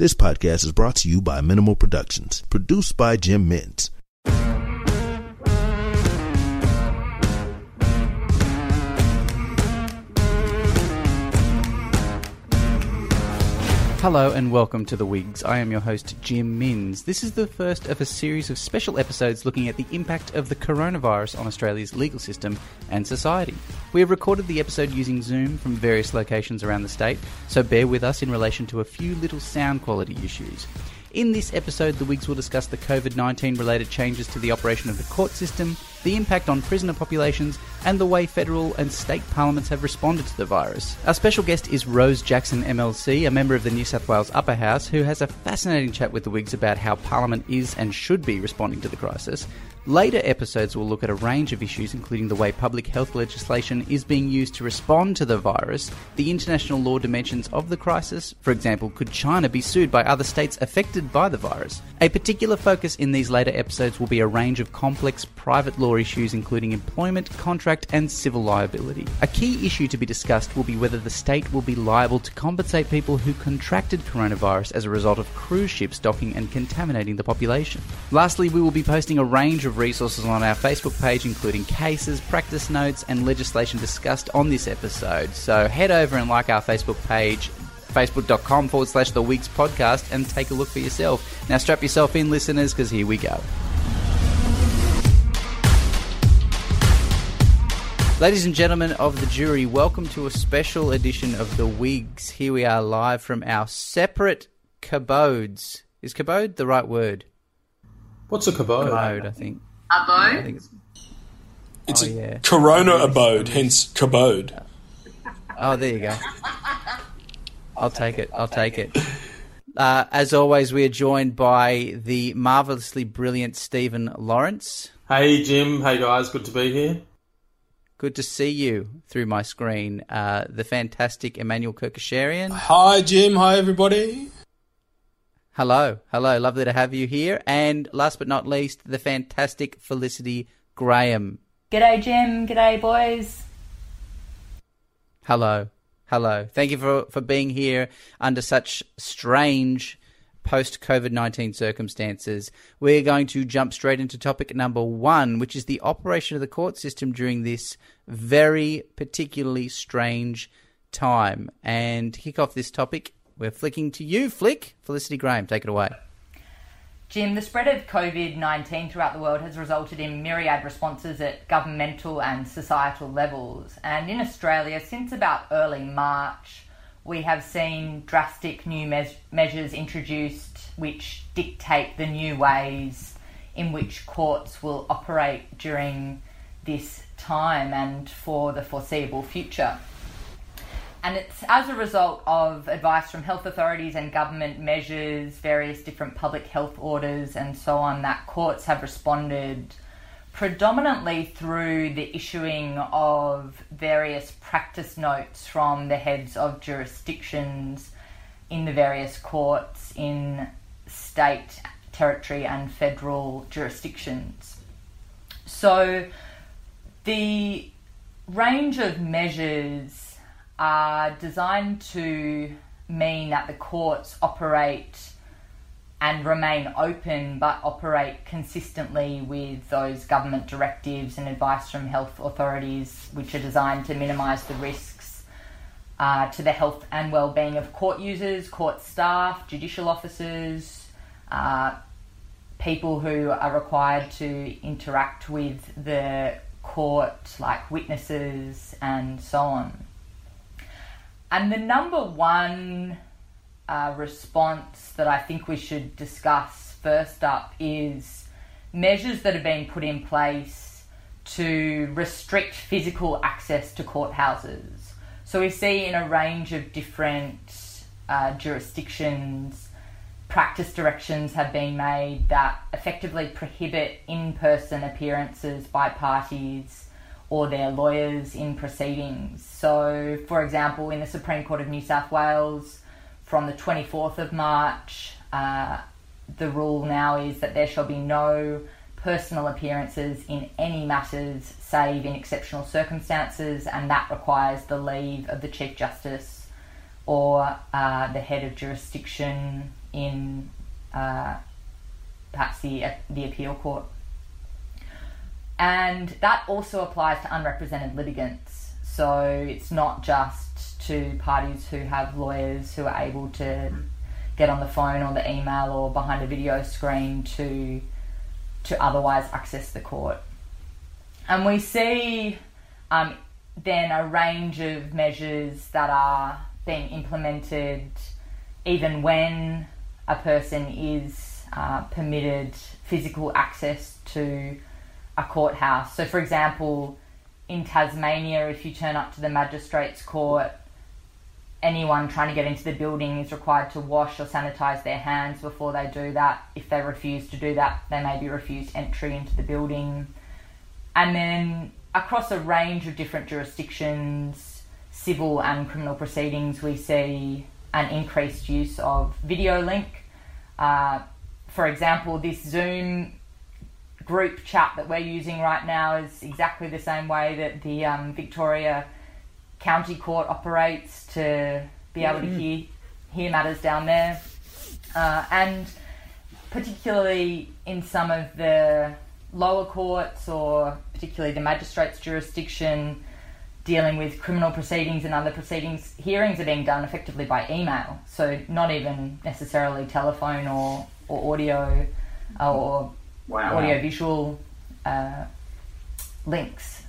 This podcast is brought to you by Minimal Productions, produced by Jim Mintz. Hello and welcome to The Wigs. I am your host, Jim Minns. This is the first of a series of special episodes looking at the impact of the coronavirus on Australia's legal system and society. We have recorded the episode using Zoom from various locations around the state, so bear with us in relation to a few little sound quality issues. In this episode, the Wigs will discuss the COVID 19 related changes to the operation of the court system, the impact on prisoner populations, and the way federal and state parliaments have responded to the virus. Our special guest is Rose Jackson MLC, a member of the New South Wales Upper House, who has a fascinating chat with the Wigs about how Parliament is and should be responding to the crisis. Later episodes will look at a range of issues, including the way public health legislation is being used to respond to the virus, the international law dimensions of the crisis. For example, could China be sued by other states affected by the virus? A particular focus in these later episodes will be a range of complex private law issues, including employment, contract, and civil liability. A key issue to be discussed will be whether the state will be liable to compensate people who contracted coronavirus as a result of cruise ships docking and contaminating the population. Lastly, we will be posting a range of resources on our Facebook page, including cases, practice notes, and legislation discussed on this episode. So head over and like our Facebook page, facebook.com forward slash the Wigs podcast, and take a look for yourself. Now strap yourself in, listeners, because here we go. Ladies and gentlemen of the jury, welcome to a special edition of The Wigs. Here we are live from our separate cabodes. Is cabode the right word? What's a cabode? Cabode, I think. I think it's. It's Oh, a yeah. corona abode, hence cabode. Oh, there you go. I'll take it. I'll take it. Uh, as always, we are joined by the marvelously brilliant Stephen Lawrence. Hey Jim, hey guys, good to be here. Good to see you through my screen. Uh, the fantastic Emmanuel Kerkyasharian. Hi Jim, hi everybody. Hello, hello, lovely to have you here. And last but not least, the fantastic Felicity Graham. G'day, Jim. G'day, boys. Hello, hello. Thank you for, for being here under such strange post COVID 19 circumstances. We're going to jump straight into topic number one, which is the operation of the court system during this very particularly strange time. And to kick off this topic, we're flicking to you, Flick. Felicity Graham, take it away. Jim, the spread of COVID 19 throughout the world has resulted in myriad responses at governmental and societal levels. And in Australia, since about early March, we have seen drastic new mes- measures introduced which dictate the new ways in which courts will operate during this time and for the foreseeable future. And it's as a result of advice from health authorities and government measures, various different public health orders, and so on, that courts have responded predominantly through the issuing of various practice notes from the heads of jurisdictions in the various courts in state, territory, and federal jurisdictions. So, the range of measures are designed to mean that the courts operate and remain open but operate consistently with those government directives and advice from health authorities which are designed to minimise the risks uh, to the health and well-being of court users, court staff, judicial officers, uh, people who are required to interact with the court, like witnesses and so on. And the number one uh, response that I think we should discuss first up is measures that have been put in place to restrict physical access to courthouses. So we see in a range of different uh, jurisdictions, practice directions have been made that effectively prohibit in person appearances by parties or their lawyers in proceedings. So, for example, in the Supreme Court of New South Wales, from the 24th of March, uh, the rule now is that there shall be no personal appearances in any matters save in exceptional circumstances, and that requires the leave of the Chief Justice or uh, the head of jurisdiction in uh, perhaps the the appeal court. And that also applies to unrepresented litigants. So it's not just to parties who have lawyers who are able to get on the phone or the email or behind a video screen to to otherwise access the court. And we see um, then a range of measures that are being implemented even when a person is uh, permitted physical access to a courthouse. So, for example, in Tasmania, if you turn up to the magistrates' court, anyone trying to get into the building is required to wash or sanitize their hands before they do that. If they refuse to do that, they may be refused entry into the building. And then across a range of different jurisdictions, civil and criminal proceedings, we see an increased use of video link. Uh, for example, this Zoom group chat that we're using right now is exactly the same way that the um, Victoria County Court operates to be able mm-hmm. to hear hear matters down there, uh, and particularly in some of the lower courts or particularly the magistrate's jurisdiction dealing with criminal proceedings and other proceedings, hearings are being done effectively by email. So not even necessarily telephone or, or audio uh, or wow. audio visual uh, links.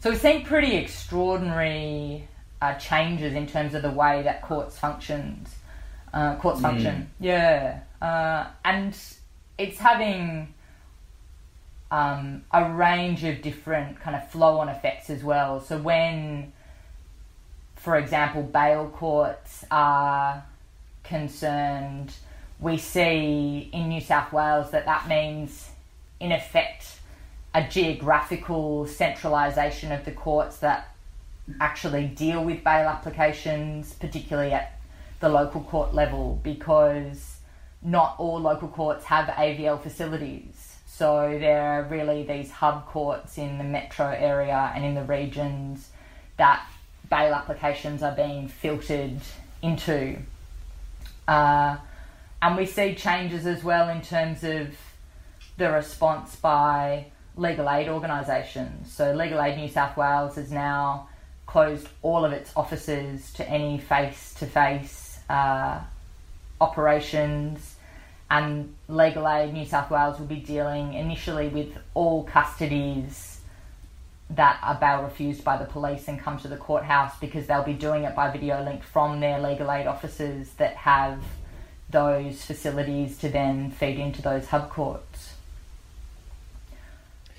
So we've seen pretty extraordinary uh, changes in terms of the way that courts functions. Uh, courts mm. function, yeah, uh, and it's having um, a range of different kind of flow on effects as well. So when, for example, bail courts are concerned, we see in New South Wales that that means, in effect, a geographical centralisation of the courts that actually deal with bail applications, particularly at the local court level, because not all local courts have AVL facilities. So there are really these hub courts in the metro area and in the regions that bail applications are being filtered into. Uh, and we see changes as well in terms of the response by legal aid organisations. So Legal Aid New South Wales has now closed all of its offices to any face to face operations and Legal Aid New South Wales will be dealing initially with all custodies that are bail refused by the police and come to the courthouse because they'll be doing it by video link from their legal aid offices that have those facilities to then feed into those hub courts.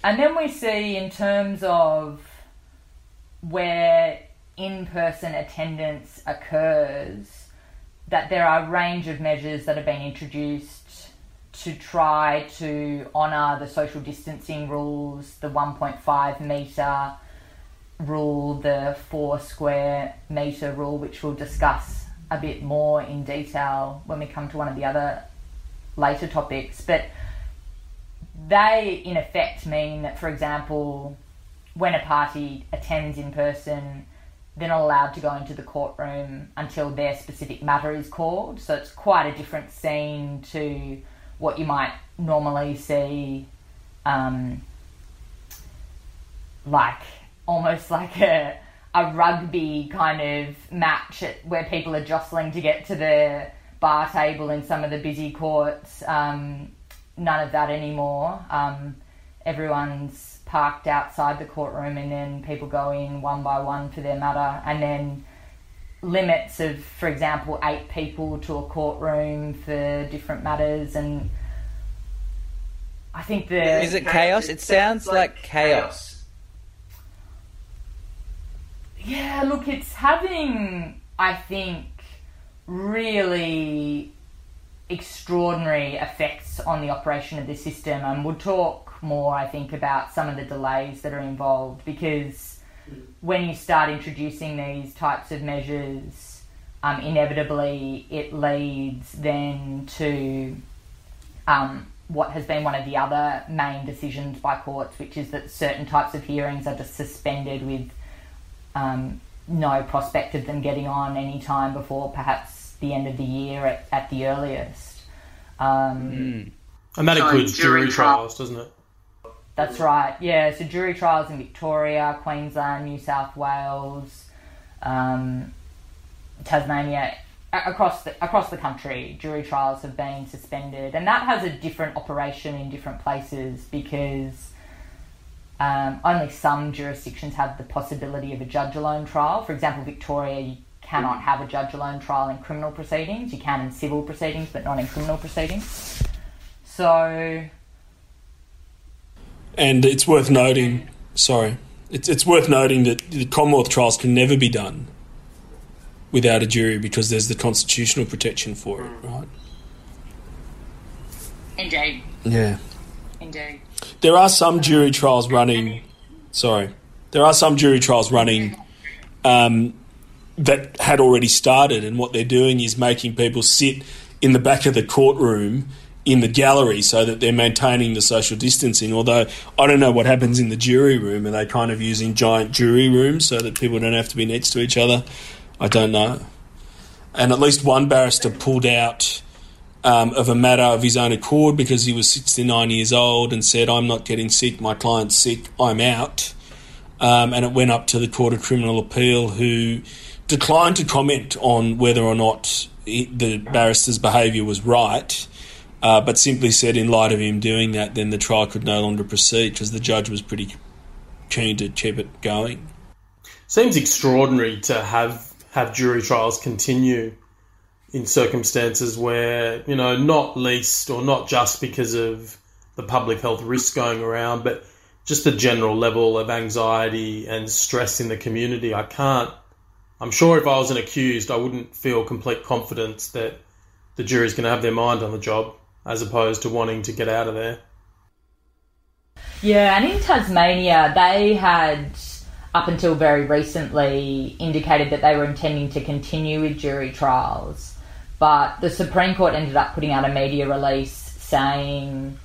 And then we see in terms of where in person attendance occurs that there are a range of measures that have been introduced to try to honour the social distancing rules, the 1.5 metre rule, the 4 square metre rule, which we'll discuss a bit more in detail when we come to one of the other later topics. But they, in effect, mean that, for example, when a party attends in person, they're not allowed to go into the courtroom until their specific matter is called. So it's quite a different scene to what you might normally see, um, like almost like a a rugby kind of match at, where people are jostling to get to the bar table in some of the busy courts. Um, none of that anymore. Um, everyone's parked outside the courtroom and then people go in one by one for their matter and then limits of for example eight people to a courtroom for different matters and I think the Is it chaos? It sounds like chaos. Yeah, look, it's having I think really extraordinary effects on the operation of the system and we'll talk more, I think, about some of the delays that are involved because when you start introducing these types of measures, um, inevitably it leads then to um, what has been one of the other main decisions by courts, which is that certain types of hearings are just suspended with um, no prospect of them getting on any time before perhaps the end of the year at, at the earliest. Um, Mm. And that So includes jury jury trial- trials, doesn't it? That's right. Yeah. So jury trials in Victoria, Queensland, New South Wales, um, Tasmania, across the across the country, jury trials have been suspended, and that has a different operation in different places because um, only some jurisdictions have the possibility of a judge alone trial. For example, Victoria, you cannot have a judge alone trial in criminal proceedings. You can in civil proceedings, but not in criminal proceedings. So And it's worth noting, sorry, it's, it's worth noting that the Commonwealth trials can never be done without a jury because there's the constitutional protection for it, right? Indeed. Yeah. Indeed. There are some jury trials running. Sorry, there are some jury trials running um, that had already started, and what they're doing is making people sit in the back of the courtroom in the gallery so that they're maintaining the social distancing. Although I don't know what happens in the jury room. Are they kind of using giant jury rooms so that people don't have to be next to each other? I don't know. And at least one barrister pulled out um, of a matter of his own accord because he was 69 years old and said, I'm not getting sick, my client's sick, I'm out. Um, and it went up to the Court of Criminal Appeal, who declined to comment on whether or not he, the barrister's behaviour was right, uh, but simply said, in light of him doing that, then the trial could no longer proceed because the judge was pretty keen to keep it going. Seems extraordinary to have have jury trials continue in circumstances where you know not least or not just because of the public health risks going around, but just the general level of anxiety and stress in the community. I can't. I'm sure if I was an accused, I wouldn't feel complete confidence that the jury's going to have their mind on the job, as opposed to wanting to get out of there. Yeah, and in Tasmania, they had, up until very recently, indicated that they were intending to continue with jury trials. But the Supreme Court ended up putting out a media release saying,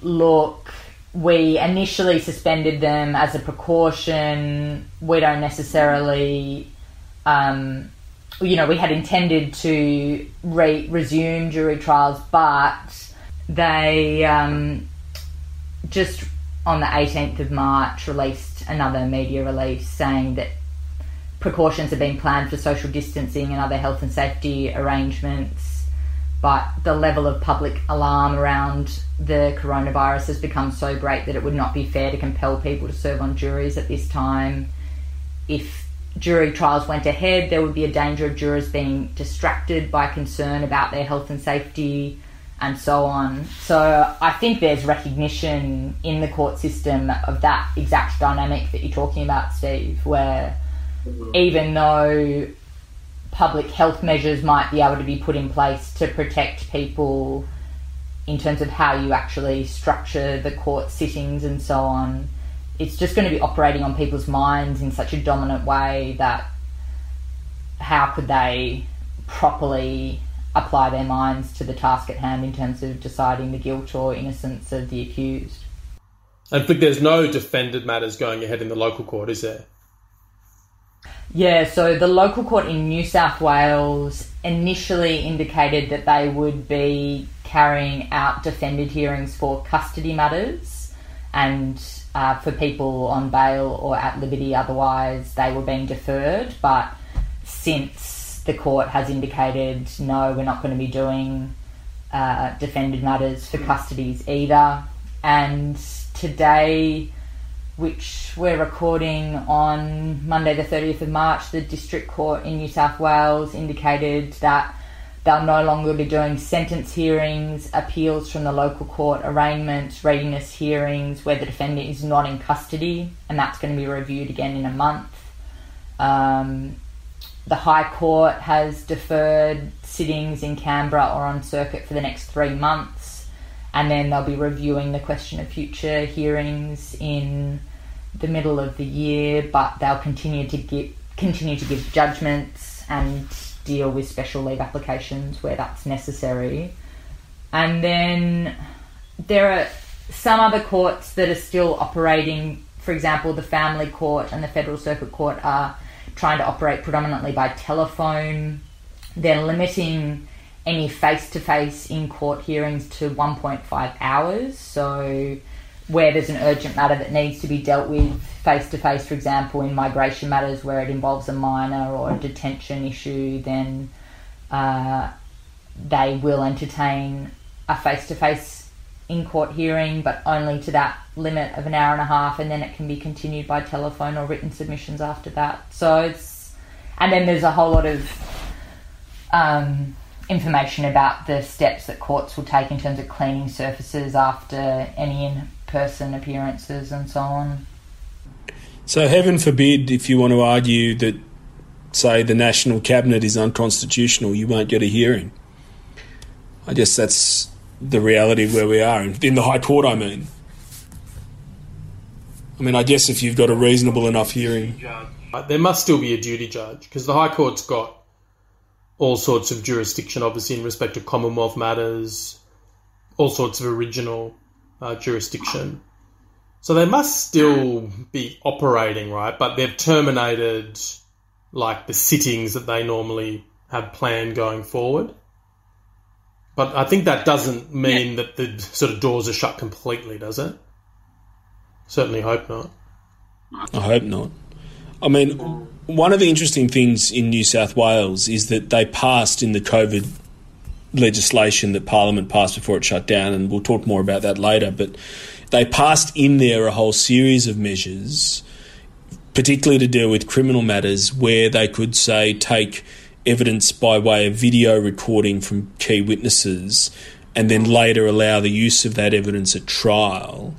look, we initially suspended them as a precaution. We don't necessarily, um, you know, we had intended to re- resume jury trials, but they um, just on the 18th of March released another media release saying that precautions have been planned for social distancing and other health and safety arrangements, but the level of public alarm around the coronavirus has become so great that it would not be fair to compel people to serve on juries at this time. If jury trials went ahead, there would be a danger of jurors being distracted by concern about their health and safety and so on. So I think there's recognition in the court system of that exact dynamic that you're talking about, Steve, where even though public health measures might be able to be put in place to protect people in terms of how you actually structure the court sittings and so on, it's just going to be operating on people's minds in such a dominant way that how could they properly apply their minds to the task at hand in terms of deciding the guilt or innocence of the accused? I think there's no defended matters going ahead in the local court, is there? Yeah, so the local court in New South Wales initially indicated that they would be carrying out defended hearings for custody matters and uh, for people on bail or at liberty otherwise they were being deferred. But since the court has indicated no, we're not going to be doing uh, defended matters for custodies either. And today, which we're recording on Monday, the 30th of March, the District Court in New South Wales indicated that they'll no longer be doing sentence hearings, appeals from the local court, arraignments, readiness hearings where the defendant is not in custody, and that's going to be reviewed again in a month. Um, the High Court has deferred sittings in Canberra or on circuit for the next three months, and then they'll be reviewing the question of future hearings in the middle of the year. But they'll continue to give continue to give judgments and deal with special leave applications where that's necessary. And then there are some other courts that are still operating. For example, the Family Court and the Federal Circuit Court are trying to operate predominantly by telephone. they're limiting any face to face in court hearings to 1.5 hours. So, where there's an urgent matter that needs to be dealt with face to face, for example, in migration matters where it involves a minor or a detention issue, then uh, they will entertain a face to face in court hearing, but only to that limit of an hour and a half, and then it can be continued by telephone or written submissions after that. So it's, and then there's a whole lot of um, information about the steps that courts will take in terms of cleaning surfaces after any person appearances and so on. So, heaven forbid, if you want to argue that, say, the National Cabinet is unconstitutional, you won't get a hearing. I guess that's the reality of where we are, in the High Court, I mean. I mean, I guess if you've got a reasonable enough hearing. There must still be a duty judge because the High Court's got all sorts of jurisdiction, obviously, in respect to Commonwealth matters, all sorts of original uh, jurisdiction. So they must still be operating, right? But they've terminated like the sittings that they normally have planned going forward. But I think that doesn't mean yeah. that the sort of doors are shut completely, does it? Certainly hope not. I hope not. I mean, one of the interesting things in New South Wales is that they passed in the COVID legislation that Parliament passed before it shut down, and we'll talk more about that later. But they passed in there a whole series of measures, particularly to deal with criminal matters, where they could say take evidence by way of video recording from key witnesses and then later allow the use of that evidence at trial.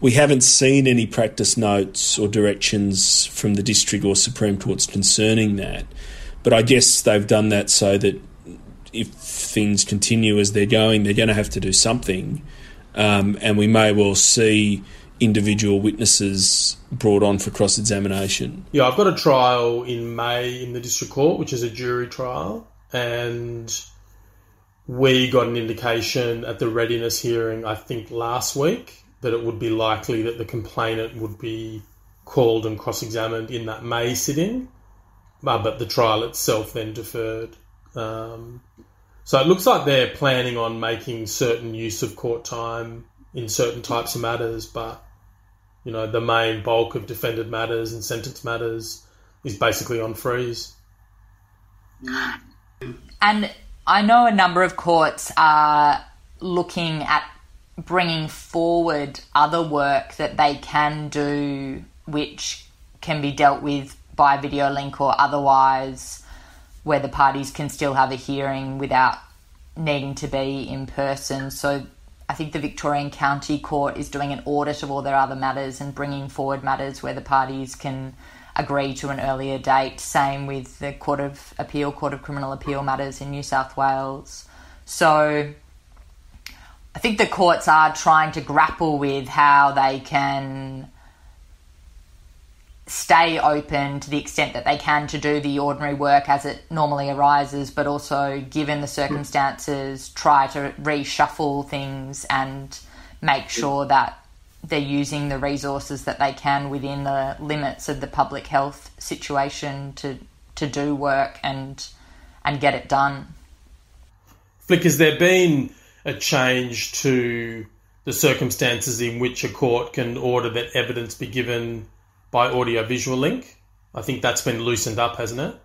We haven't seen any practice notes or directions from the district or Supreme Courts concerning that, but I guess they've done that so that if things continue as they're going, they're going to have to do something, um, and we may well see individual witnesses brought on for cross examination. Yeah, I've got a trial in May in the district court, which is a jury trial, and we got an indication at the readiness hearing, I think last week, that it would be likely that the complainant would be called and cross examined in that May sitting, uh, but the trial itself then deferred. Um, so it looks like they're planning on making certain use of court time in certain types of matters, but you know the main bulk of defended matters and sentence matters is basically on freeze. And I know a number of courts are looking at bringing forward other work that they can do, which can be dealt with by video link or otherwise, where the parties can still have a hearing without needing to be in person. So I think the Victorian County Court is doing an audit of all their other matters and bringing forward matters where the parties can agree to an earlier date. Same with the Court of Appeal, Court of Criminal Appeal matters in New South Wales. So I think the courts are trying to grapple with how they can stay open to the extent that they can to do the ordinary work as it normally arises, but also, given the circumstances, try to reshuffle things and make sure that they're using the resources that they can within the limits of the public health situation to to do work and and get it done. Flick, has there been a change to the circumstances in which a court can order that evidence be given by audiovisual link. I think that's been loosened up, hasn't it?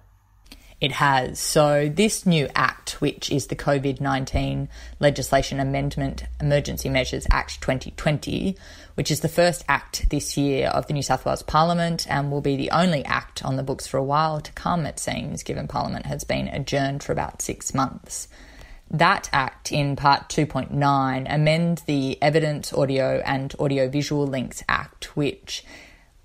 It has. So, this new act, which is the COVID 19 Legislation Amendment Emergency Measures Act 2020, which is the first act this year of the New South Wales Parliament and will be the only act on the books for a while to come, it seems, given Parliament has been adjourned for about six months. That Act in Part 2.9 amend the Evidence, Audio and Audiovisual Links Act, which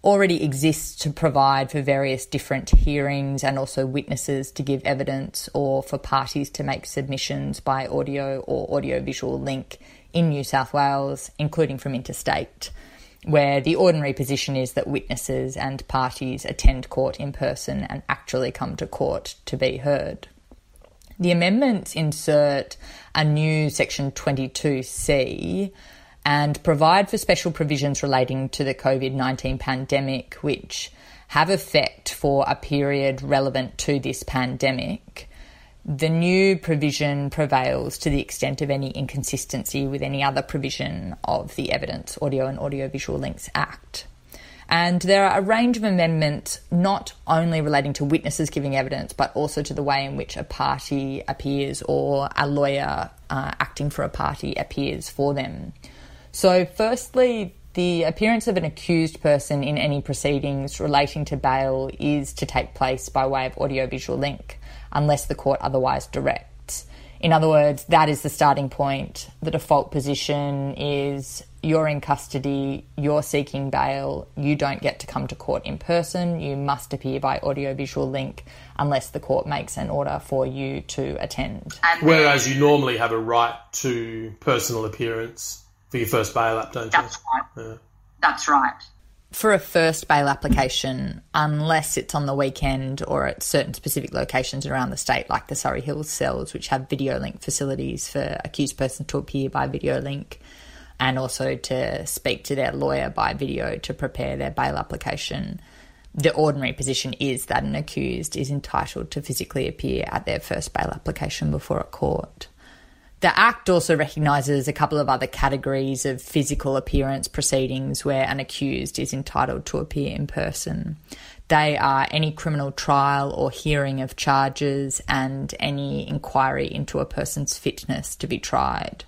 already exists to provide for various different hearings and also witnesses to give evidence or for parties to make submissions by audio or audiovisual link in New South Wales, including from interstate, where the ordinary position is that witnesses and parties attend court in person and actually come to court to be heard. The amendments insert a new section 22C and provide for special provisions relating to the COVID 19 pandemic, which have effect for a period relevant to this pandemic. the new provision prevails to the extent of any inconsistency with any other provision of the Evidence, Audio and Audiovisual Links Act. And there are a range of amendments not only relating to witnesses giving evidence, but also to the way in which a party appears or a lawyer uh, acting for a party appears for them. So, firstly, the appearance of an accused person in any proceedings relating to bail is to take place by way of audiovisual link, unless the court otherwise directs. In other words, that is the starting point. The default position is you're in custody, you're seeking bail, you don't get to come to court in person, you must appear by audiovisual link unless the court makes an order for you to attend. Whereas you normally have a right to personal appearance for your first bail app, don't you? That's right. Yeah. That's right. For a first bail application, unless it's on the weekend or at certain specific locations around the state, like the Surry Hills cells, which have video link facilities for accused persons to appear by video link, and also to speak to their lawyer by video to prepare their bail application. The ordinary position is that an accused is entitled to physically appear at their first bail application before a court. The Act also recognises a couple of other categories of physical appearance proceedings where an accused is entitled to appear in person. They are any criminal trial or hearing of charges and any inquiry into a person's fitness to be tried.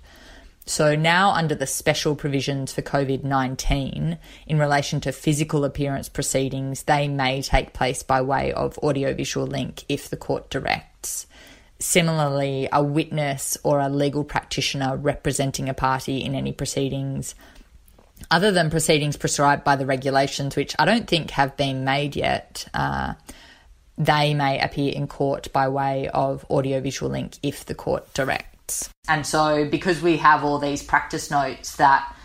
So, now under the special provisions for COVID 19, in relation to physical appearance proceedings, they may take place by way of audiovisual link if the court directs. Similarly, a witness or a legal practitioner representing a party in any proceedings, other than proceedings prescribed by the regulations, which I don't think have been made yet, uh, they may appear in court by way of audiovisual link if the court directs. And so, because we have all these practice notes that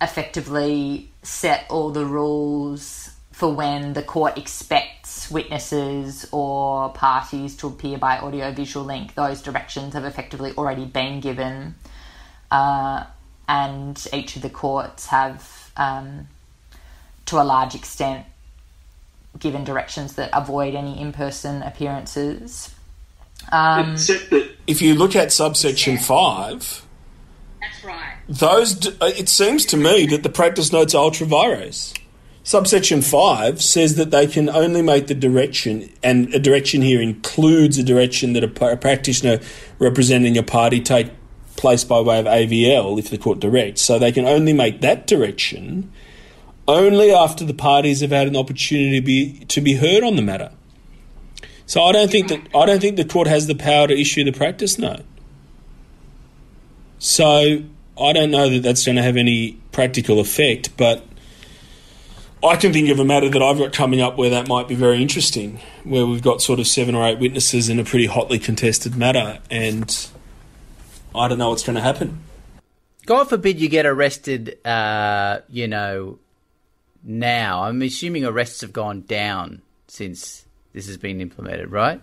effectively set all the rules for when the court expects witnesses or parties to appear by audiovisual link, those directions have effectively already been given. Uh, and each of the courts have, um, to a large extent, given directions that avoid any in person appearances. Um, Except that if you look at subsection five, that's right. Those uh, it seems to me that the practice notes are ultra vires. Subsection five says that they can only make the direction, and a direction here includes a direction that a, a practitioner representing a party take place by way of AVL if the court directs. So they can only make that direction only after the parties have had an opportunity to be to be heard on the matter. So I don't think that I don't think the court has the power to issue the practice note. So I don't know that that's going to have any practical effect, but I can think of a matter that I've got coming up where that might be very interesting, where we've got sort of seven or eight witnesses in a pretty hotly contested matter, and I don't know what's going to happen. God forbid you get arrested, uh, you know, now. I'm assuming arrests have gone down since this has been implemented, right?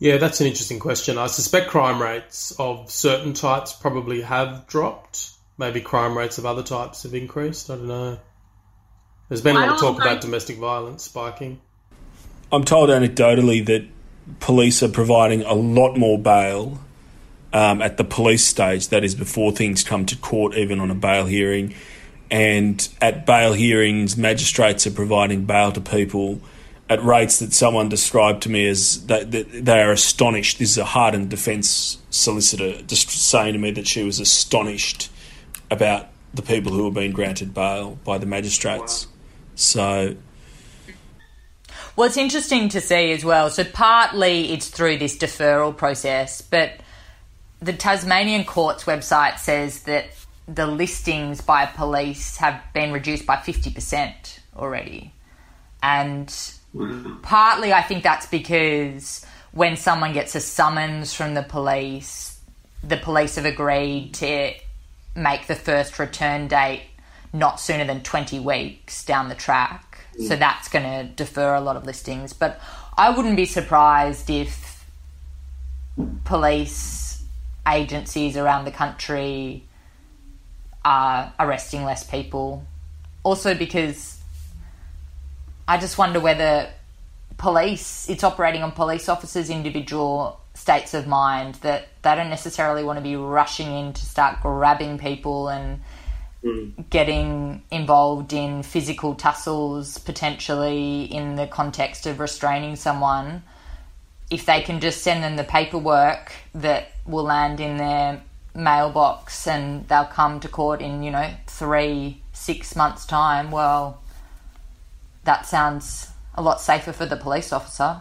Yeah, that's an interesting question. I suspect crime rates of certain types probably have dropped. Maybe crime rates of other types have increased. I don't know. There's been a lot of talk about domestic violence spiking. I'm told anecdotally that police are providing a lot more bail um, at the police stage, that is before things come to court, even on a bail hearing. And at bail hearings, magistrates are providing bail to people at rates that someone described to me as that, they are astonished. This is a hardened defence solicitor just saying to me that she was astonished about the people who were being granted bail by the magistrates. So. Well, it's interesting to see as well. So, partly it's through this deferral process, but the Tasmanian Courts website says that the listings by police have been reduced by 50% already. And Partly, I think that's because when someone gets a summons from the police, the police have agreed to make the first return date not sooner than 20 weeks down the track. So that's going to defer a lot of listings. But I wouldn't be surprised if police agencies around the country are arresting less people. Also, because I just wonder whether police, it's operating on police officers' individual states of mind that they don't necessarily want to be rushing in to start grabbing people and mm. getting involved in physical tussles potentially in the context of restraining someone if they can just send them the paperwork that will land in their mailbox and they'll come to court in you know three six months time well that sounds a lot safer for the police officer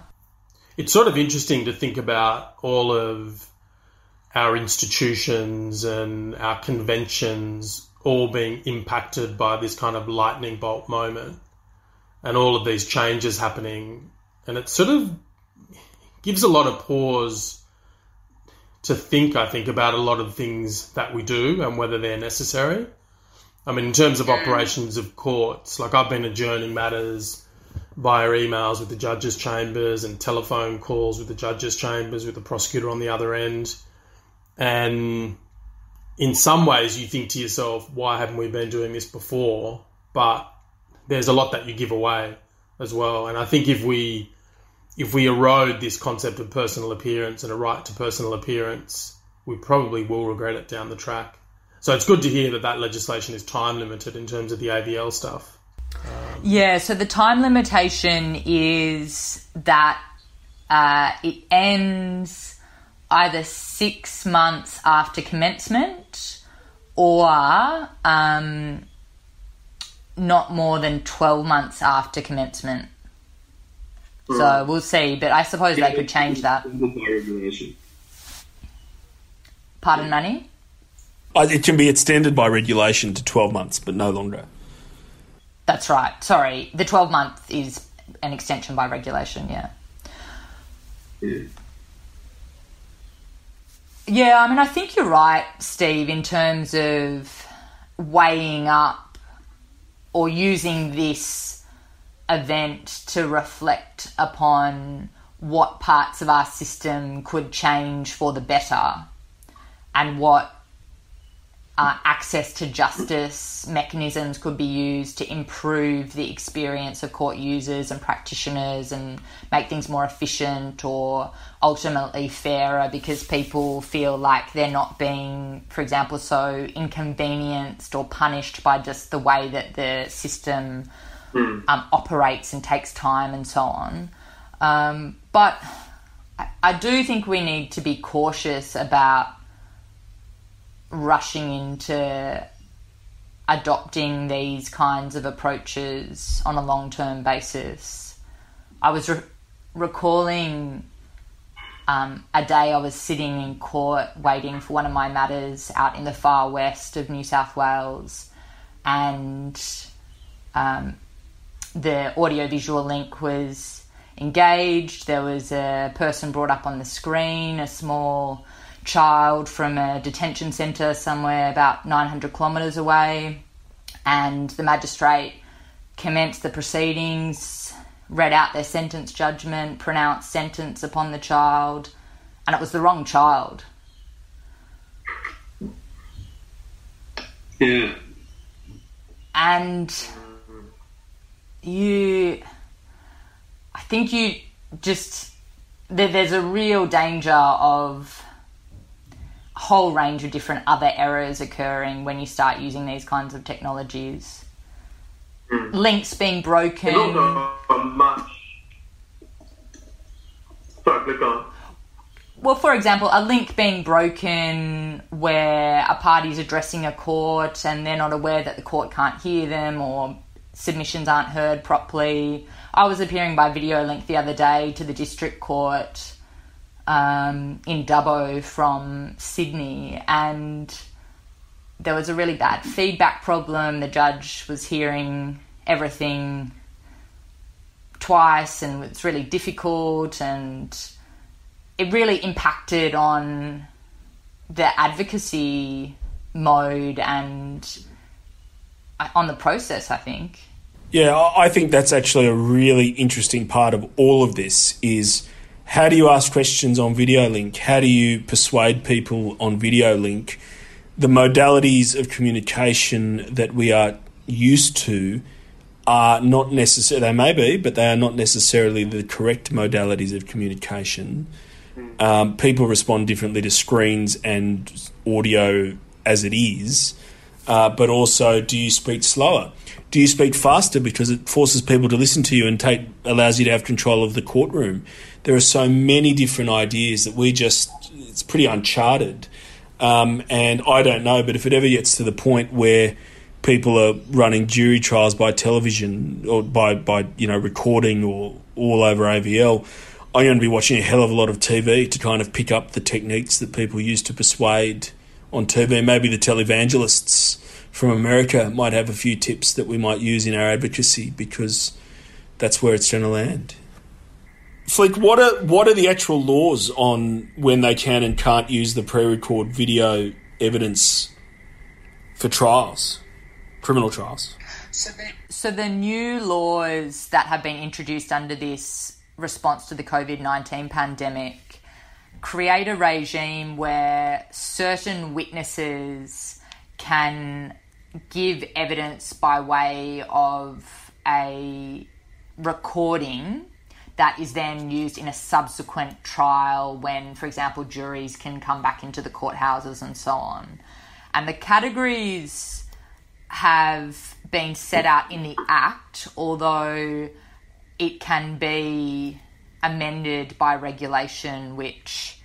it's sort of interesting to think about all of our institutions and our conventions all being impacted by this kind of lightning bolt moment and all of these changes happening. And it sort of gives a lot of pause to think, I think, about a lot of things that we do and whether they're necessary. I mean, in terms of operations of courts, like I've been adjourning matters via emails with the judges' chambers and telephone calls with the judges' chambers with the prosecutor on the other end. And in some ways, you think to yourself, why haven't we been doing this before? But there's a lot that you give away as well. And I think if we if we erode this concept of personal appearance and a right to personal appearance, we probably will regret it down the track. So it's good to hear that that legislation is time limited in terms of the AVL stuff. Yeah, so the time limitation is that uh, it ends either six months after commencement or um, not more than 12 months after commencement. Mm. So we'll see, but I suppose yeah, they could change that. Pardon, Manny? Uh, it can be extended by regulation to 12 months, but no longer. That's right. Sorry, the 12 month is an extension by regulation, yeah. Yeah. Yeah, I mean, I think you're right, Steve, in terms of weighing up or using this event to reflect upon what parts of our system could change for the better and what uh, access to justice mechanisms could be used to improve the experience of court users and practitioners and make things more efficient or ultimately fairer because people feel like they're not being, for example, so inconvenienced or punished by just the way that the system mm. um, operates and takes time and so on. Um, but I, I do think we need to be cautious about rushing into adopting these kinds of approaches on a long term basis. I was re- recalling um, a day I was sitting in court waiting for one of my matters out in the far west of New South Wales, and um, the audiovisual link was engaged. There was a person brought up on the screen, a small child from a detention centre somewhere about 900 kilometres away, and the magistrate commenced the proceedings, read out their sentence judgment, pronounced sentence upon the child, and it was the wrong child. Yeah. And you, I think you just, there's a real danger of whole range of different other errors occurring when you start using these kinds of technologies. Mm. Links being broken. much. Sorry. Well, for example, a link being broken where a party is addressing a court and they're not aware that the court can't hear them or submissions aren't heard properly. I was appearing by video link the other day to the district court um, in Dubbo from Sydney, and there was a really bad feedback problem. The judge was hearing everything twice, and it's really difficult, and it really impacted on the advocacy mode and uh, on the process, I think. Yeah, I think that's actually a really interesting part of all of this is how do you ask questions on video link? How do you persuade people on video link? The modalities of communication that we are used to are not necessary. they may be, but they are not necessarily the correct modalities of communication. Um, people respond differently to screens and audio as it is, uh, but also do you speak slower? Do you speak faster because it forces people to listen to you and take allows you to have control of the courtroom? There are so many different ideas that we just it's pretty uncharted, um, and I don't know. But if it ever gets to the point where people are running jury trials by television or by by you know recording or all over AVL, I'm going to be watching a hell of a lot of TV to kind of pick up the techniques that people use to persuade on TV. Maybe the televangelists from America might have a few tips that we might use in our advocacy because that's where it's going to land. Flick, what are what are the actual laws on when they can and can't use the pre-record video evidence for trials, criminal trials? So the new laws that have been introduced under this response to the COVID nineteen pandemic create a regime where certain witnesses can give evidence by way of a recording that is then used in a subsequent trial when, for example, juries can come back into the courthouses and so on. And the categories have been set out in the Act, although it can be amended by regulation, which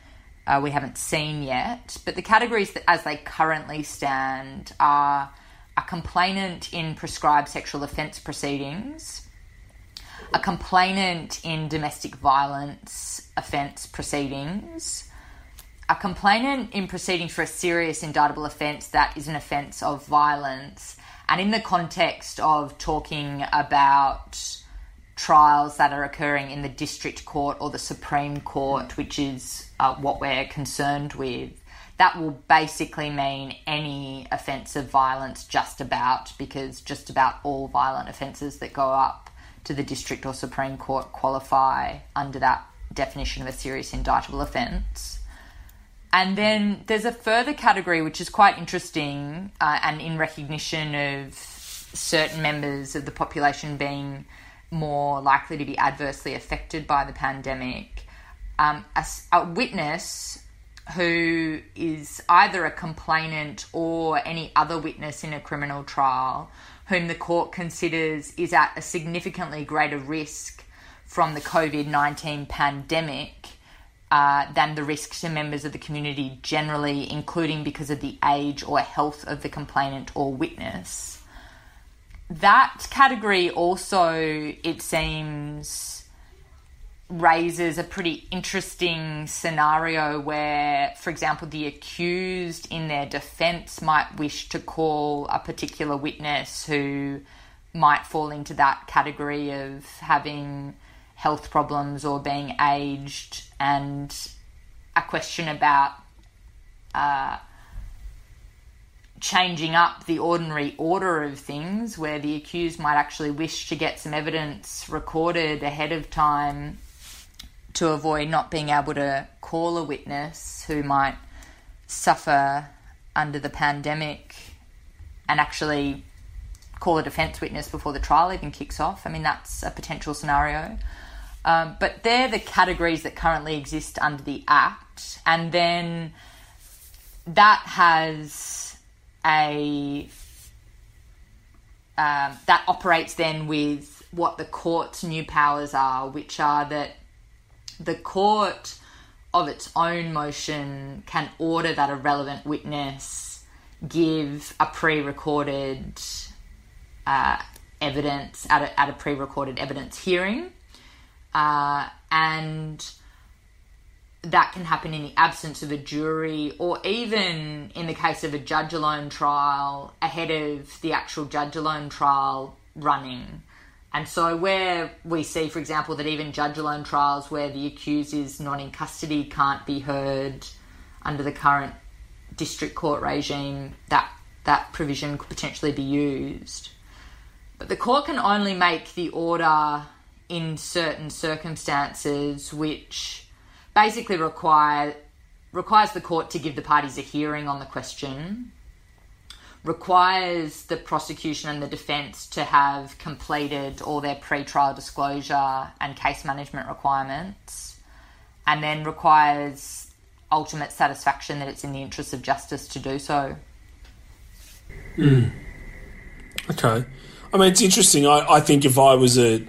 uh, we haven't seen yet. But the categories that, as they currently stand are a complainant in prescribed sexual offence proceedings, a complainant in domestic violence offence proceedings, a complainant in proceedings for a serious indictable offence that is an offence of violence, and in the context of talking about trials that are occurring in the district court or the Supreme Court, which is uh, what we're concerned with, that will basically mean any offence of violence, just about, because just about all violent offences that go up to the district or Supreme Court qualify under that definition of a serious indictable offence. And then there's a further category which is quite interesting uh, and in recognition of certain members of the population being more likely to be adversely affected by the pandemic. Um, a, a witness who is either a complainant or any other witness in a criminal trial whom the court considers is at a significantly greater risk from the COVID 19 pandemic uh, than the risk to members of the community generally, including because of the age or health of the complainant or witness. That category also, it seems, raises a pretty interesting scenario where, for example, the accused in their defense might wish to call a particular witness who might fall into that category of having health problems or being aged, and a question about uh, changing up the ordinary order of things, where the accused might actually wish to get some evidence recorded ahead of time to avoid not being able to call a witness who might suffer under the pandemic and actually call a defence witness before the trial even kicks off. I mean, that's a potential scenario. Um, but they're the categories that currently exist under the Act, and then that has a um, that operates then with what the court's new powers are, which are that the court of its own motion can order that a relevant witness give a pre-recorded uh, evidence at a, at a pre-recorded evidence hearing. Uh, and that can happen in the absence of a jury or even in the case of a judge alone trial ahead of the actual judge alone trial running and so, where we see, for example, that even judge alone trials where the accused is not in custody can't be heard under the current district court regime, that, that provision could potentially be used. But the court can only make the order in certain circumstances, which basically require requires the court to give the parties a hearing on the question requires the prosecution and the defence to have completed all their pre-trial disclosure and case management requirements and then requires ultimate satisfaction that it's in the interests of justice to do so. Mm. Okay. I mean, it's interesting. I, I think if I was a.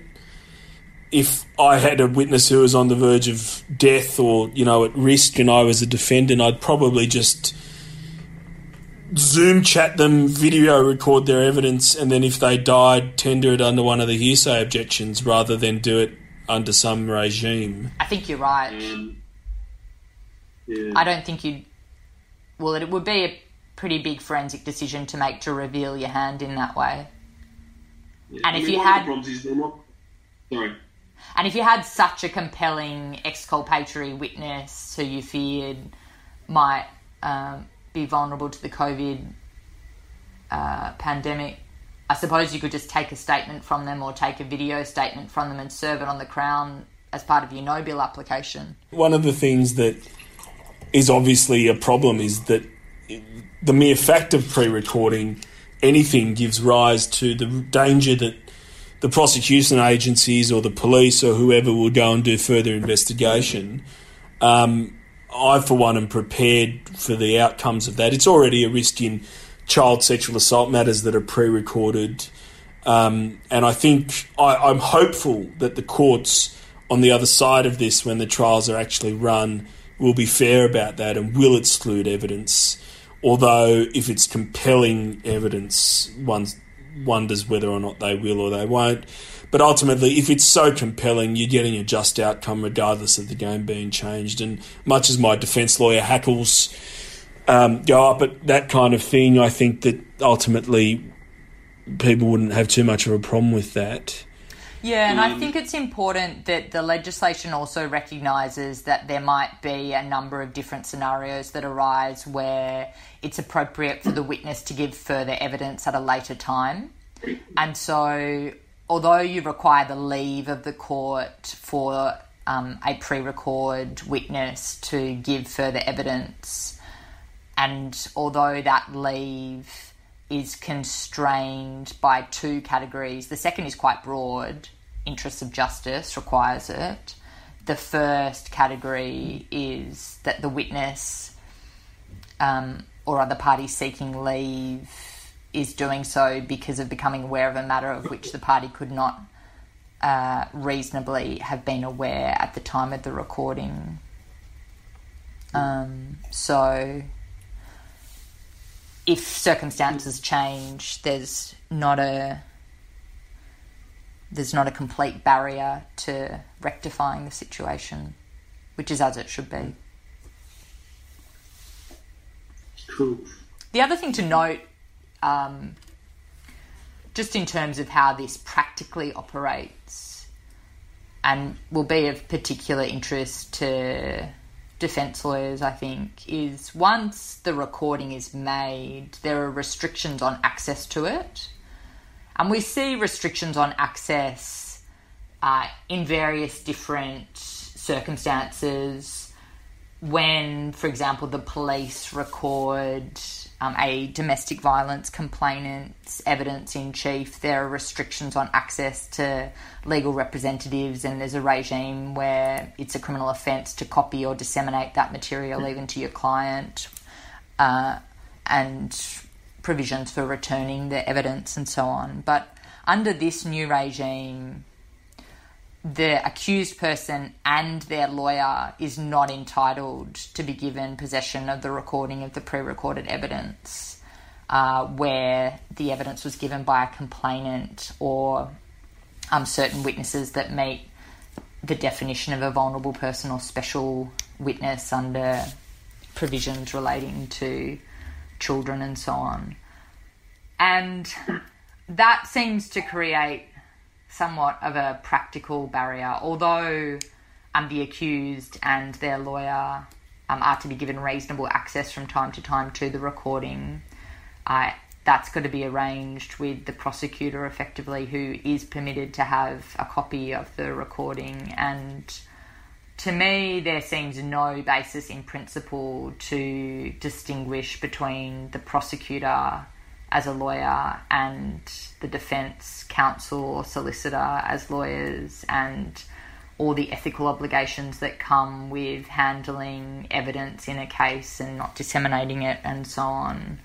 If I had a witness who was on the verge of death or, you know, at risk and I was a defendant, I'd probably just Zoom chat them, video record their evidence, and then if they died, tender it under one of the hearsay objections rather than do it under some regime. I think you're right. Um, yeah. I don't think you'd. Well, it would be a pretty big forensic decision to make to reveal your hand in that way. yeah. and I if mean, you one of the had- problems is they're not. Sorry. And if you had such a compelling exculpatory witness who you feared might um, be vulnerable to the COVID uh, pandemic, I suppose you could just take a statement from them or take a video statement from them and serve it on the Crown as part of your no bill application. One of the things that is obviously a problem is that the mere fact of pre recording anything gives rise to the danger that the prosecution agencies or the police or whoever will go and do further investigation. Um, I, for one, am prepared for the outcomes of that. It's already a risk in child sexual assault matters that are pre recorded. Um, and I think I, I'm hopeful that the courts on the other side of this, when the trials are actually run, will be fair about that and will exclude evidence. Although, if it's compelling evidence, one wonders whether or not they will or they won't. But ultimately, if it's so compelling, you're getting a just outcome regardless of the game being changed. And much as my defence lawyer hackles um, go up at that kind of thing, I think that ultimately people wouldn't have too much of a problem with that. Yeah, and I think it's important that the legislation also recognises that there might be a number of different scenarios that arise where it's appropriate for the witness to give further evidence at a later time. And so, although you require the leave of the court for um, a pre record witness to give further evidence, and although that leave is constrained by two categories. The second is quite broad, interests of justice requires it. The first category is that the witness um, or other party seeking leave is doing so because of becoming aware of a matter of which the party could not uh, reasonably have been aware at the time of the recording. Um, so if circumstances change, there's not a there's not a complete barrier to rectifying the situation, which is as it should be. Cool. The other thing to note, um, just in terms of how this practically operates, and will be of particular interest to defence lawyers, I think, is once the recording is made, there are restrictions on access to it. And we see restrictions on access uh, in various different circumstances. When, for example, the police record um, a domestic violence complainant's evidence in chief, there are restrictions on access to legal representatives, and there's a regime where it's a criminal offence to copy or disseminate that material even to your client, uh, and provisions for returning the evidence and so on. But under this new regime, the accused person and their lawyer is not entitled to be given possession of the recording of the pre recorded evidence uh, where the evidence was given by a complainant or um, certain witnesses that meet the definition of a vulnerable person or special witness under provisions relating to children and so on. And that seems to create somewhat of a practical barrier, although um, the accused and their lawyer um, are to be given reasonable access from time to time to the recording. Uh, that's got to be arranged with the prosecutor effectively, who is permitted to have a copy of the recording. And to me, there seems no basis in principle to distinguish between the prosecutor as a lawyer and the defence counsel or solicitor as lawyers and all the ethical obligations that come with handling evidence in a case and not disseminating it and so on.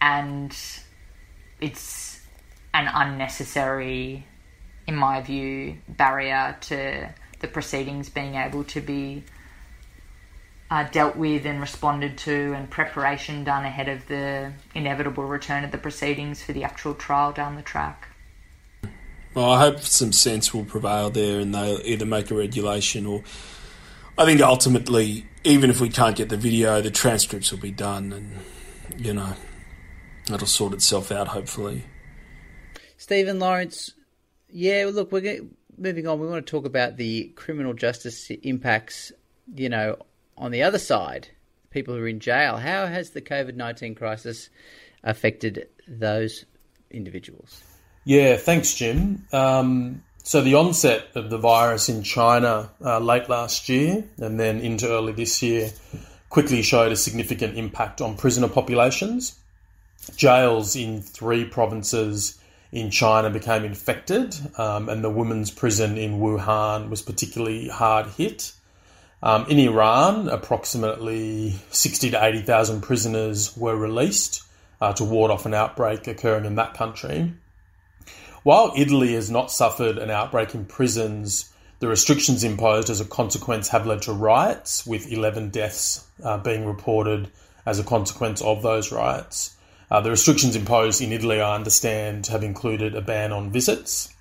And it's an unnecessary, in my view, barrier to the proceedings being able to be uh, dealt with and responded to, and preparation done ahead of the inevitable return of the proceedings for the actual trial down the track. Well, I hope some sense will prevail there and they'll either make a regulation or I think ultimately, even if we can't get the video, the transcripts will be done and, you know, it'll sort itself out hopefully. Stephen Lawrence, yeah, look, we're getting, moving on. We want to talk about the criminal justice impacts, you know, on the other side, people who are in jail. How has the COVID 19 crisis affected those individuals? Yeah, thanks, Jim. Um, so the onset of the virus in China uh, late last year and then into early this year quickly showed a significant impact on prisoner populations. Jails in three provinces in China became infected, um, and the women's prison in Wuhan was particularly hard hit. Um, in Iran, approximately 60 to 80,000 prisoners were released uh, to ward off an outbreak occurring in that country. While Italy has not suffered an outbreak in prisons, the restrictions imposed as a consequence have led to riots, with 11 deaths uh, being reported as a consequence of those riots. Uh, the restrictions imposed in Italy, I understand, have included a ban on visits.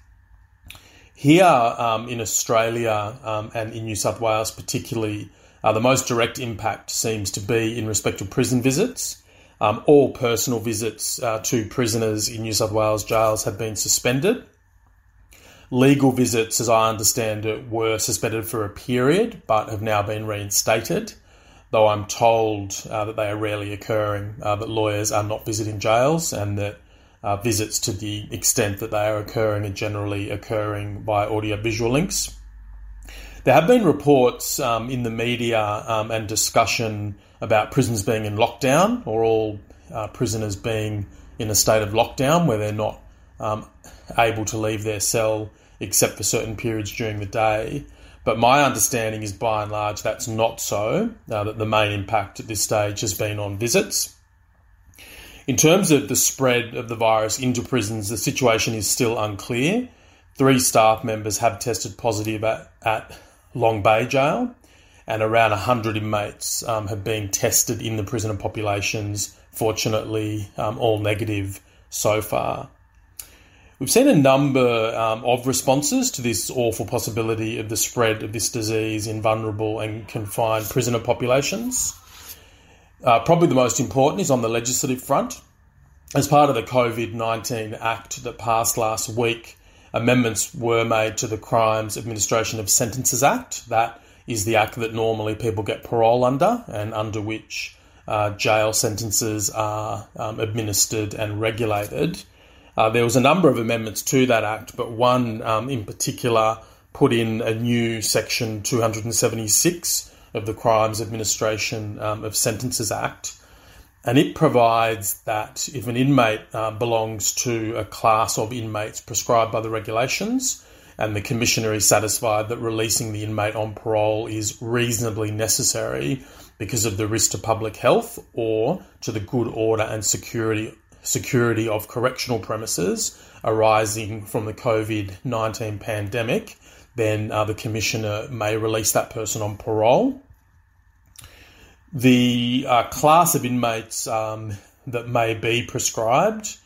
Here um, in Australia um, and in New South Wales, particularly, uh, the most direct impact seems to be in respect of prison visits. Um, all personal visits uh, to prisoners in New South Wales jails have been suspended. Legal visits, as I understand it, were suspended for a period but have now been reinstated, though I'm told uh, that they are rarely occurring, uh, that lawyers are not visiting jails and that uh, visits to the extent that they are occurring are generally occurring by audiovisual links. There have been reports um, in the media um, and discussion about prisons being in lockdown or all uh, prisoners being in a state of lockdown where they're not um, able to leave their cell except for certain periods during the day. But my understanding is by and large that's not so, uh, that the main impact at this stage has been on visits. In terms of the spread of the virus into prisons, the situation is still unclear. Three staff members have tested positive at, at Long Bay Jail, and around 100 inmates um, have been tested in the prisoner populations, fortunately, um, all negative so far. We've seen a number um, of responses to this awful possibility of the spread of this disease in vulnerable and confined prisoner populations. Uh, probably the most important is on the legislative front. As part of the COVID 19 Act that passed last week, amendments were made to the Crimes Administration of Sentences Act. That is the act that normally people get parole under and under which uh, jail sentences are um, administered and regulated. Uh, there was a number of amendments to that act, but one um, in particular put in a new section 276 of the Crimes Administration um, of Sentences Act. And it provides that if an inmate uh, belongs to a class of inmates prescribed by the regulations, and the Commissioner is satisfied that releasing the inmate on parole is reasonably necessary because of the risk to public health or to the good order and security security of correctional premises arising from the COVID 19 pandemic, then uh, the Commissioner may release that person on parole. The uh, class of inmates um, that may be prescribed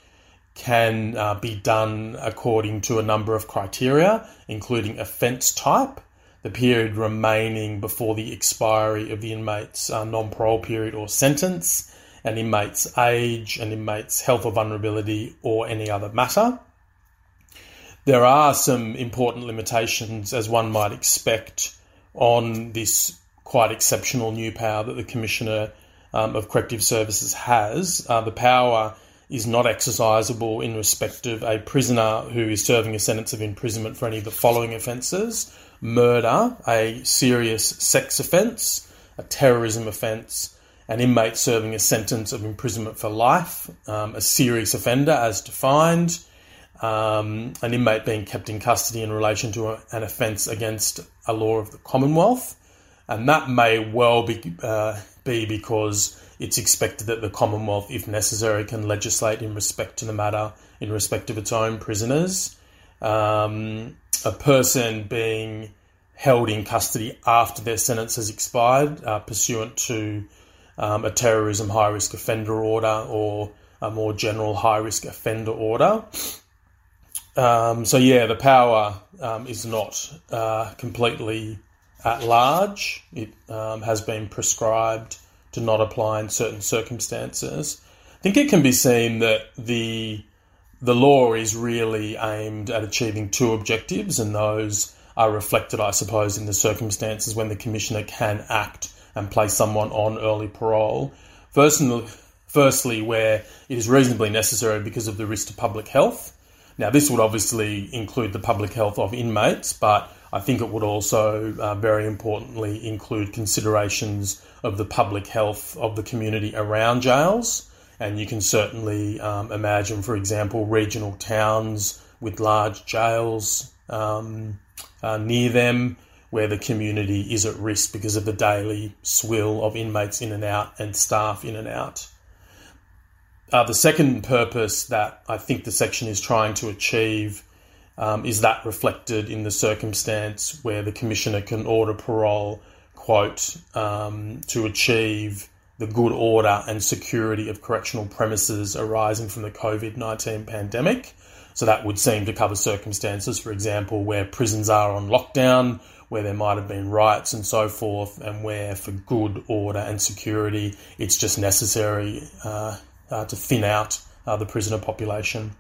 can uh, be done according to a number of criteria, including offence type, the period remaining before the expiry of the inmate's uh, non parole period or sentence, an inmate's age, an inmate's health or vulnerability, or any other matter. There are some important limitations, as one might expect, on this quite exceptional new power that the Commissioner um, of Corrective Services has. Uh, the power is not exercisable in respect of a prisoner who is serving a sentence of imprisonment for any of the following offences. Murder, a serious sex offence, a terrorism offence, an inmate serving a sentence of imprisonment for life, um, a serious offender as defined, um, an inmate being kept in custody in relation to a, an offence against a law of the Commonwealth, and that may well be uh, be because it's expected that the Commonwealth, if necessary, can legislate in respect to the matter in respect of its own prisoners. Um, a person being held in custody after their sentence has expired, uh, pursuant to um, a terrorism high risk offender order or a more general high risk offender order. Um, so, yeah, the power um, is not uh, completely at large. It um, has been prescribed to not apply in certain circumstances. I think it can be seen that the the law is really aimed at achieving two objectives, and those are reflected, I suppose, in the circumstances when the commissioner can act and place someone on early parole. Firstly, firstly, where it is reasonably necessary because of the risk to public health. Now, this would obviously include the public health of inmates, but I think it would also, uh, very importantly, include considerations of the public health of the community around jails. And you can certainly um, imagine, for example, regional towns with large jails um, uh, near them where the community is at risk because of the daily swill of inmates in and out and staff in and out. Uh, the second purpose that I think the section is trying to achieve um, is that reflected in the circumstance where the commissioner can order parole, quote, um, to achieve the good order and security of correctional premises arising from the COVID 19 pandemic. So that would seem to cover circumstances, for example, where prisons are on lockdown, where there might have been riots and so forth, and where for good order and security it's just necessary uh, to thin out uh, the prisoner population.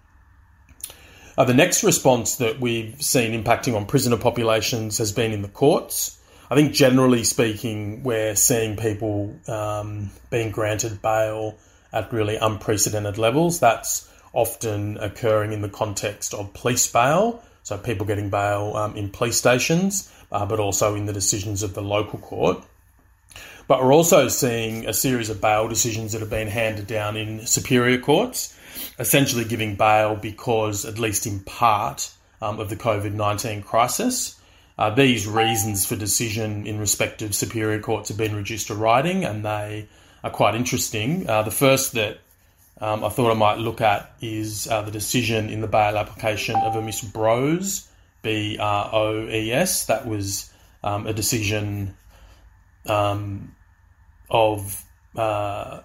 Uh, the next response that we've seen impacting on prisoner populations has been in the courts. I think generally speaking, we're seeing people um, being granted bail at really unprecedented levels. That's often occurring in the context of police bail, so people getting bail um, in police stations, uh, but also in the decisions of the local court. But we're also seeing a series of bail decisions that have been handed down in superior courts, essentially giving bail because, at least in part, um, of the COVID 19 crisis. Uh, these reasons for decision in respect of superior courts have been reduced to writing, and they are quite interesting. Uh, the first that um, I thought I might look at is uh, the decision in the bail application of a Miss Broes, B R O E S. That was um, a decision um, of uh,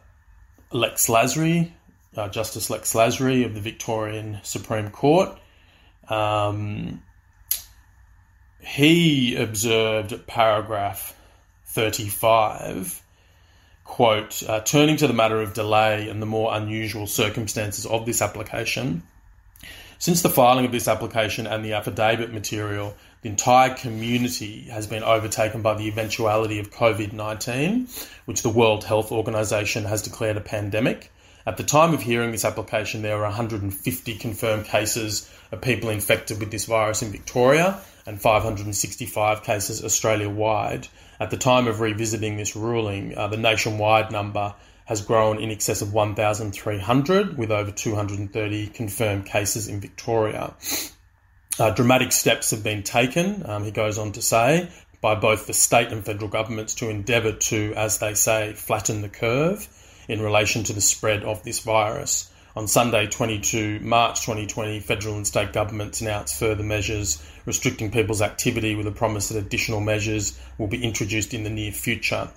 Lex Lasry, uh, Justice Lex Lasry of the Victorian Supreme Court. Um, he observed paragraph 35 quote, uh, turning to the matter of delay and the more unusual circumstances of this application, since the filing of this application and the affidavit material, the entire community has been overtaken by the eventuality of COVID 19, which the World Health Organization has declared a pandemic. At the time of hearing this application, there were 150 confirmed cases of people infected with this virus in Victoria and 565 cases Australia wide. At the time of revisiting this ruling, uh, the nationwide number has grown in excess of 1,300, with over 230 confirmed cases in Victoria. Uh, dramatic steps have been taken, um, he goes on to say, by both the state and federal governments to endeavour to, as they say, flatten the curve in relation to the spread of this virus. On Sunday, 22 March 2020, federal and state governments announced further measures restricting people's activity with a promise that additional measures will be introduced in the near future.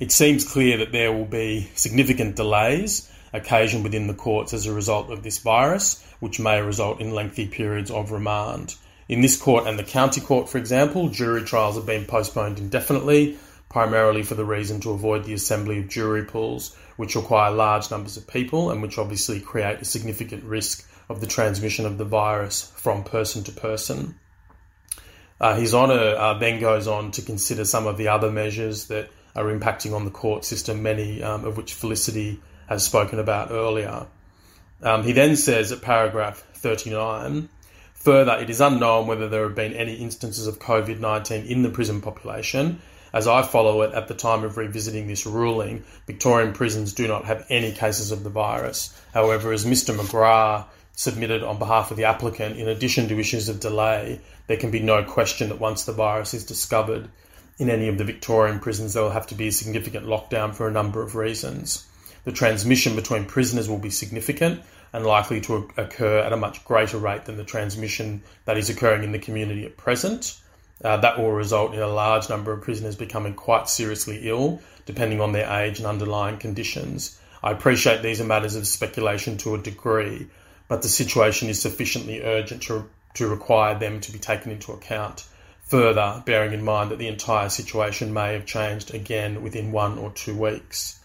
It seems clear that there will be significant delays occasioned within the courts as a result of this virus, which may result in lengthy periods of remand. In this court and the county court, for example, jury trials have been postponed indefinitely, primarily for the reason to avoid the assembly of jury pools, which require large numbers of people and which obviously create a significant risk of the transmission of the virus from person to person. Uh, His Honour uh, then goes on to consider some of the other measures that are impacting on the court system, many um, of which Felicity has spoken about earlier. Um, he then says at paragraph 39 Further, it is unknown whether there have been any instances of COVID 19 in the prison population, as I follow it at the time of revisiting this ruling, Victorian prisons do not have any cases of the virus. However, as Mr McGrath submitted on behalf of the applicant, in addition to issues of delay, there can be no question that once the virus is discovered in any of the Victorian prisons, there will have to be a significant lockdown for a number of reasons. The transmission between prisoners will be significant and likely to occur at a much greater rate than the transmission that is occurring in the community at present. Uh, that will result in a large number of prisoners becoming quite seriously ill, depending on their age and underlying conditions. I appreciate these are matters of speculation to a degree, but the situation is sufficiently urgent to, to require them to be taken into account. Further, bearing in mind that the entire situation may have changed again within one or two weeks.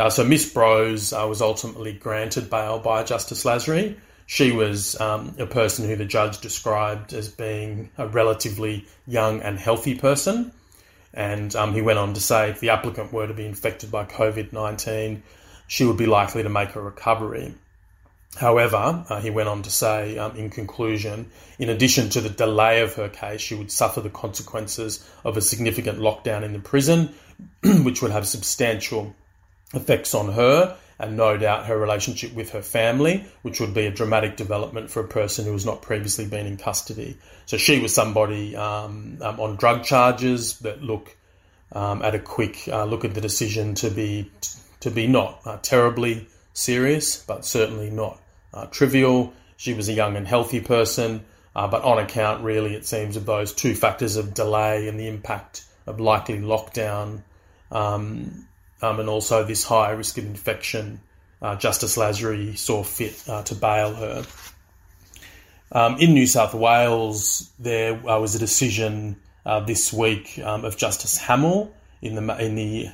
Uh, so Miss Broes uh, was ultimately granted bail by Justice Lasry. She was um, a person who the judge described as being a relatively young and healthy person. And um, he went on to say if the applicant were to be infected by COVID 19, she would be likely to make a recovery. However, uh, he went on to say, um, in conclusion, in addition to the delay of her case, she would suffer the consequences of a significant lockdown in the prison, which would have substantial effects on her and no doubt her relationship with her family, which would be a dramatic development for a person who has not previously been in custody. So she was somebody um, um, on drug charges that look um, at a quick uh, look at the decision to be to be not uh, terribly serious, but certainly not uh, trivial. She was a young and healthy person, uh, but on account, really, it seems, of those two factors of delay and the impact of likely lockdown, um, and also this high risk of infection, uh, Justice Lasry saw fit uh, to bail her. Um, in New South Wales, there uh, was a decision uh, this week um, of Justice Hamill in the in the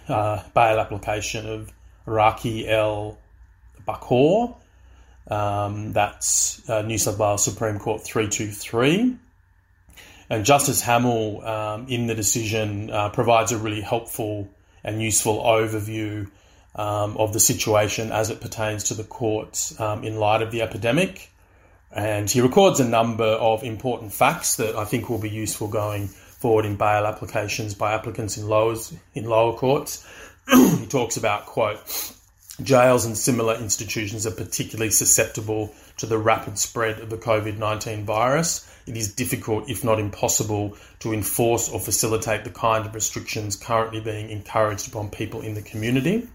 bail application of Raki El Bakour. Um, that's uh, New South Wales Supreme Court 323. And Justice Hamill, um, in the decision, uh, provides a really helpful and useful overview um, of the situation as it pertains to the courts um, in light of the epidemic. And he records a number of important facts that I think will be useful going forward in bail applications by applicants in lowers in lower courts. he talks about quote jails and similar institutions are particularly susceptible to the rapid spread of the COVID 19 virus. It is difficult, if not impossible, to enforce or facilitate the kind of restrictions currently being encouraged upon people in the community.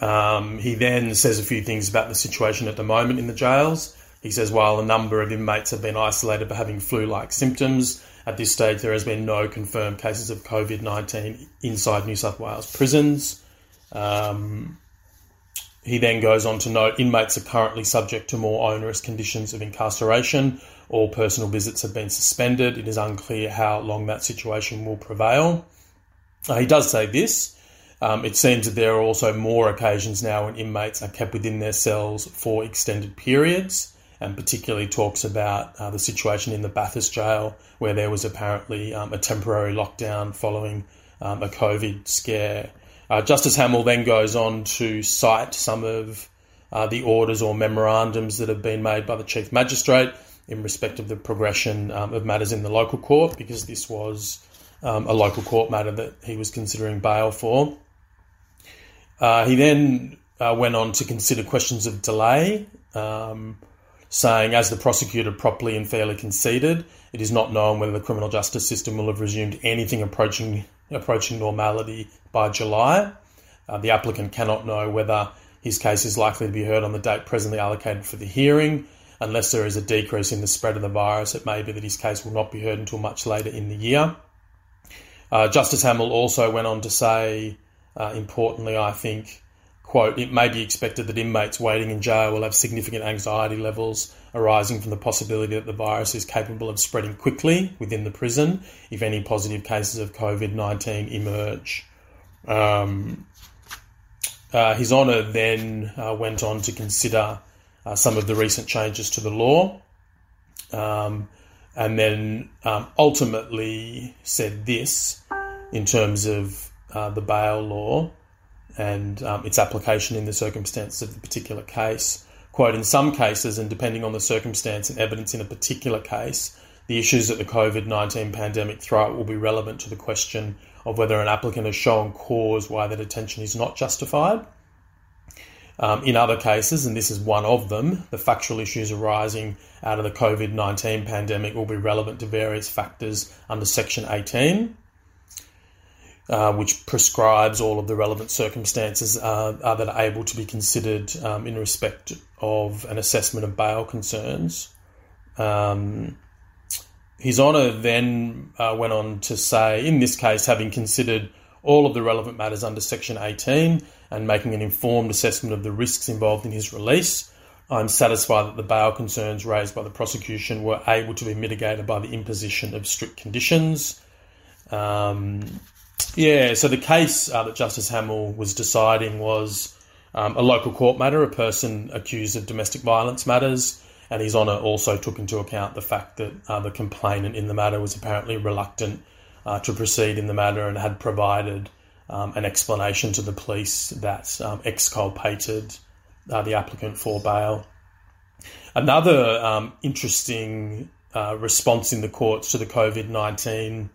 Um, he then says a few things about the situation at the moment in the jails. He says while a number of inmates have been isolated for having flu like symptoms, at this stage there has been no confirmed cases of COVID 19 inside New South Wales prisons. Um, he then goes on to note inmates are currently subject to more onerous conditions of incarceration. All personal visits have been suspended. It is unclear how long that situation will prevail. Uh, he does say this. Um, it seems that there are also more occasions now when inmates are kept within their cells for extended periods, and particularly talks about uh, the situation in the Bathurst jail, where there was apparently um, a temporary lockdown following um, a COVID scare. Uh, Justice Hamill then goes on to cite some of uh, the orders or memorandums that have been made by the Chief Magistrate in respect of the progression um, of matters in the local court, because this was um, a local court matter that he was considering bail for. Uh, he then uh, went on to consider questions of delay, um, saying, as the prosecutor properly and fairly conceded, it is not known whether the criminal justice system will have resumed anything approaching approaching normality by July. Uh, the applicant cannot know whether his case is likely to be heard on the date presently allocated for the hearing. Unless there is a decrease in the spread of the virus, it may be that his case will not be heard until much later in the year. Uh, Justice Hamill also went on to say, uh, importantly, I think, quote, it may be expected that inmates waiting in jail will have significant anxiety levels arising from the possibility that the virus is capable of spreading quickly within the prison if any positive cases of COVID 19 emerge. Um, uh, His Honour then uh, went on to consider uh, some of the recent changes to the law um, and then um, ultimately said this in terms of uh, the bail law and um, its application in the circumstances of the particular case. Quote, in some cases, and depending on the circumstance and evidence in a particular case, the issues that the COVID 19 pandemic throw out will be relevant to the question of whether an applicant has shown cause why the detention is not justified. Um, in other cases, and this is one of them, the factual issues arising out of the COVID 19 pandemic will be relevant to various factors under Section 18, uh, which prescribes all of the relevant circumstances uh, that are able to be considered um, in respect of an assessment of bail concerns. Um, His Honour then uh, went on to say, in this case, having considered all of the relevant matters under Section 18 and making an informed assessment of the risks involved in his release, I'm satisfied that the bail concerns raised by the prosecution were able to be mitigated by the imposition of strict conditions. Um, yeah, so the case uh, that Justice Hamill was deciding was um, a local court matter, a person accused of domestic violence matters, and His Honour also took into account the fact that uh, the complainant in the matter was apparently reluctant uh, to proceed in the matter and had provided um, an explanation to the police that um, exculpated uh, the applicant for bail. Another um, interesting uh, response in the courts to the COVID 19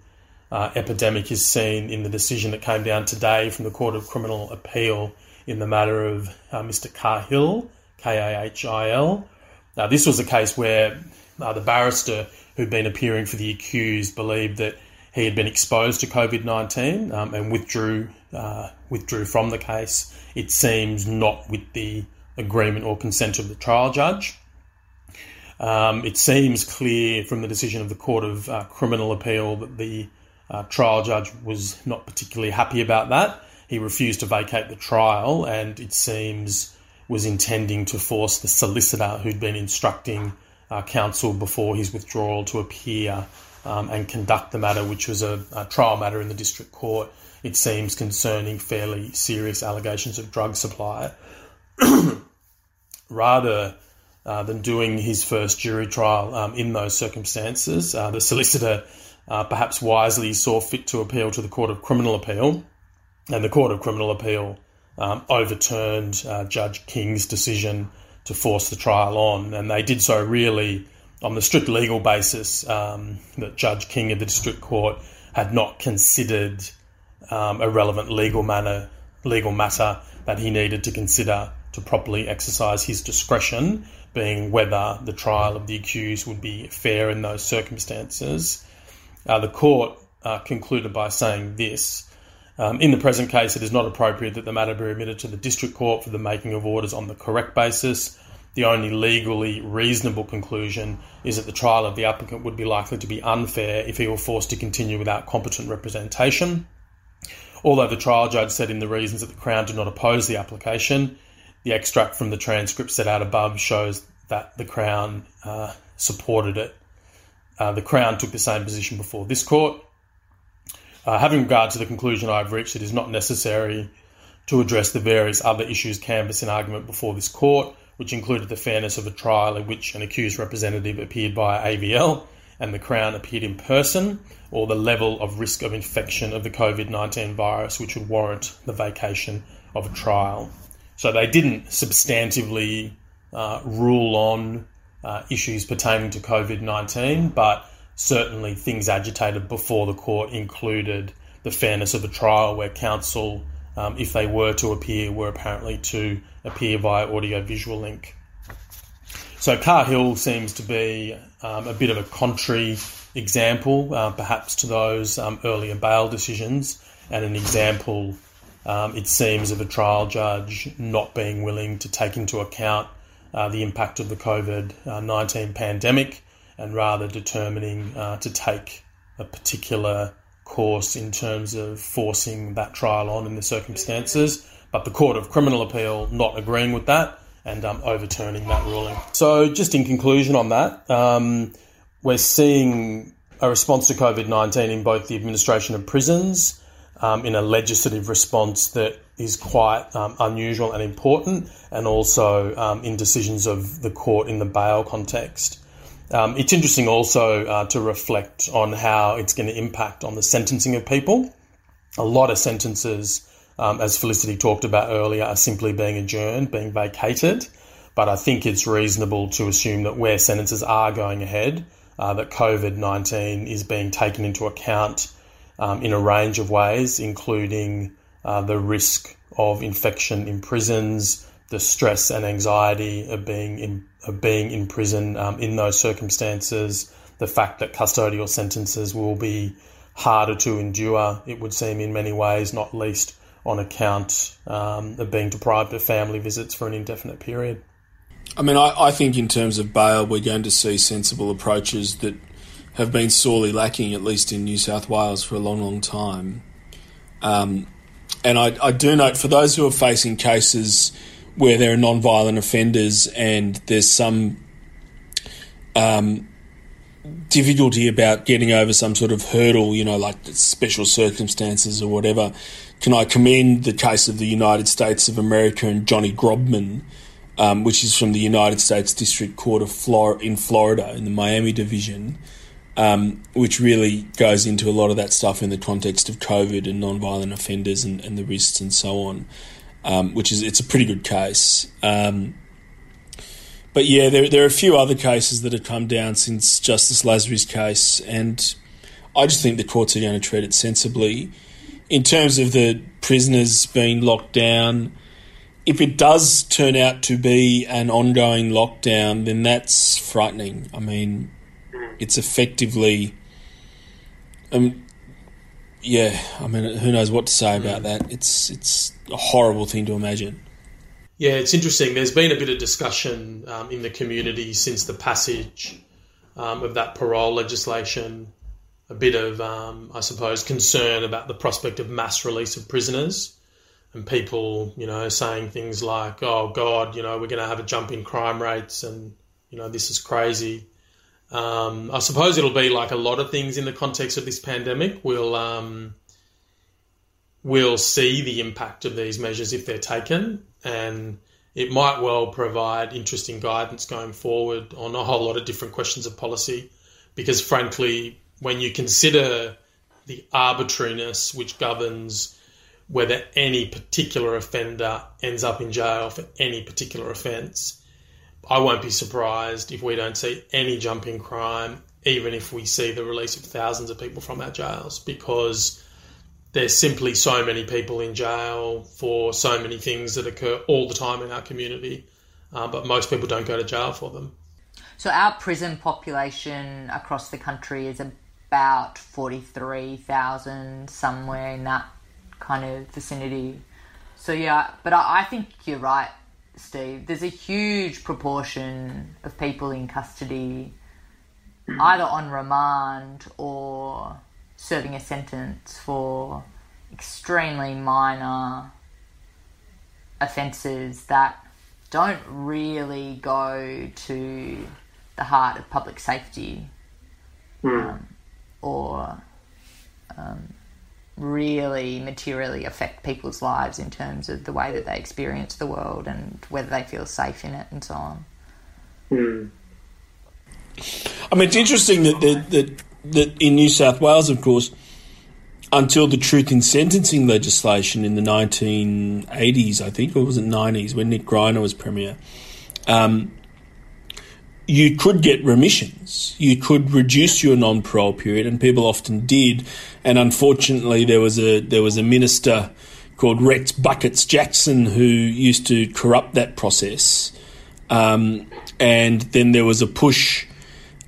uh, epidemic is seen in the decision that came down today from the Court of Criminal Appeal in the matter of uh, Mr. Kahil, K A H I L. Now, this was a case where uh, the barrister who'd been appearing for the accused believed that he had been exposed to COVID nineteen um, and withdrew uh, withdrew from the case. It seems not with the agreement or consent of the trial judge. Um, it seems clear from the decision of the Court of uh, Criminal Appeal that the uh, trial judge was not particularly happy about that. He refused to vacate the trial, and it seems was intending to force the solicitor who'd been instructing uh, counsel before his withdrawal to appear um, and conduct the matter, which was a, a, trial matter in the district court. It seems concerning fairly serious allegations of drug supply. Rather uh, than doing his first jury trial um, in those circumstances, uh, the solicitor uh, perhaps wisely saw fit to appeal to the Court of Criminal Appeal, and the Court of Criminal Appeal um, overturned uh, Judge King's decision to force the trial on, and they did so really on the strict legal basis um, that Judge King of the District Court had not considered um, a relevant legal matter, legal matter that he needed to consider to properly exercise his discretion, being whether the trial of the accused would be fair in those circumstances. Uh, the court uh, concluded by saying this. Um, in the present case, it is not appropriate that the matter be remitted to the district court for the making of orders on the correct basis the only legally reasonable conclusion is that the trial of the applicant would be likely to be unfair if he were forced to continue without competent representation. Although the trial judge said in the reasons that the Crown did not oppose the application, the extract from the transcript set out above shows that the Crown uh, supported it. Uh, the Crown took the same position before this court. Uh, having regard to the conclusion I've reached, it is not necessary to address the various other issues canvassed in argument before this court which included the fairness of a trial in which an accused representative appeared via AVL and the Crown appeared in person, or the level of risk of infection of the COVID 19 virus which would warrant the vacation of a trial. So they didn't substantively uh, rule on uh, issues pertaining to COVID 19, but certainly things agitated before the court included the fairness of a trial where counsel um, if they were to appear, were apparently to appear via audio visual link. So Kahil seems to be um, a bit of a contrary example, uh, perhaps to those um, earlier bail decisions, and an example, um, it seems, of a trial judge not being willing to take into account uh, the impact of the COVID 19 pandemic and rather determining uh, to take a particular course in terms of forcing that trial on in the circumstances, but the Court of Criminal Appeal not agreeing with that and um, overturning that ruling. So, just in conclusion on that, um, we're seeing a response to COVID 19 in both the administration of prisons, um, in a legislative response that is quite um, unusual and important, and also um, in decisions of the court in the bail context. Um, it's interesting also uh, to reflect on how it's going to impact on the sentencing of people. A lot of sentences, um, as Felicity talked about earlier, are simply being adjourned, being vacated. But I think it's reasonable to assume that where sentences are going ahead, uh, that COVID 19 is being taken into account um, in a range of ways, including uh, the risk of infection in prisons, the stress and anxiety of being in of being in prison um, in those circumstances, the fact that custodial sentences will be harder to endure, it would seem in many ways, not least on account um, of being deprived of family visits for an indefinite period. I mean, I, I think in terms of bail, we're going to see sensible approaches that have been sorely lacking, at least in New South Wales, for a long, long time. Um, and I, I, do note for those who are facing cases where there are non-violent offenders and there's some um, difficulty about getting over some sort of hurdle, you know, like special circumstances or whatever, can I commend the case of the United States of America and Johnny Grobman, um, which is from the United States District Court of Flor- in Florida in the Miami Division, um, which really goes into a lot of that stuff in the context of COVID and non-violent offenders and, and the risks and so on. Um, which is it's a pretty good case. Um, but yeah, there there are a few other cases that have come down since Justice Lasry's case, and I just think the courts are going to treat it sensibly. In terms of the prisoners being locked down, if it does turn out to be an ongoing lockdown, then that's frightening. I mean, it's effectively. Um, yeah, I mean, who knows what to say about that? It's it's a horrible thing to imagine. Yeah, it's interesting. There's been a bit of discussion um, in the community since the passage um, of that parole legislation. A bit of, um, I suppose, concern about the prospect of mass release of prisoners, and people, you know, saying things like, "Oh God, you know, we're going to have a jump in crime rates," and you know, this is crazy. Um, I suppose it'll be like a lot of things in the context of this pandemic. We'll um, we'll see the impact of these measures if they're taken, and it might well provide interesting guidance going forward on a whole lot of different questions of policy. Because frankly, when you consider the arbitrariness which governs whether any particular offender ends up in jail for any particular offence, I won't be surprised if we don't see any jump in crime, even if we see the release of thousands of people from our jails, because there's simply so many people in jail for so many things that occur all the time in our community, uh, but most people don't go to jail for them. So, our prison population across the country is about 43,000, somewhere in that kind of vicinity. So, yeah, but I, I think you're right Steve, there's a huge proportion of people in custody either on remand or serving a sentence for extremely minor offences that don't really go to the heart of public safety mm. um, or um, really materially affect people's lives in terms of the way that they experience the world and whether they feel safe in it and so on. Mm. I mean, it's interesting that, that that that in New South Wales, of course, until the truth in sentencing legislation in the 1980s, I think, or was it 90s, when Nick Greiner was premier, um, you could get remissions. You could reduce your non-parole period, and people often did. And unfortunately, there was a there was a minister called Rex Buckets Jackson who used to corrupt that process. Um, and then there was a push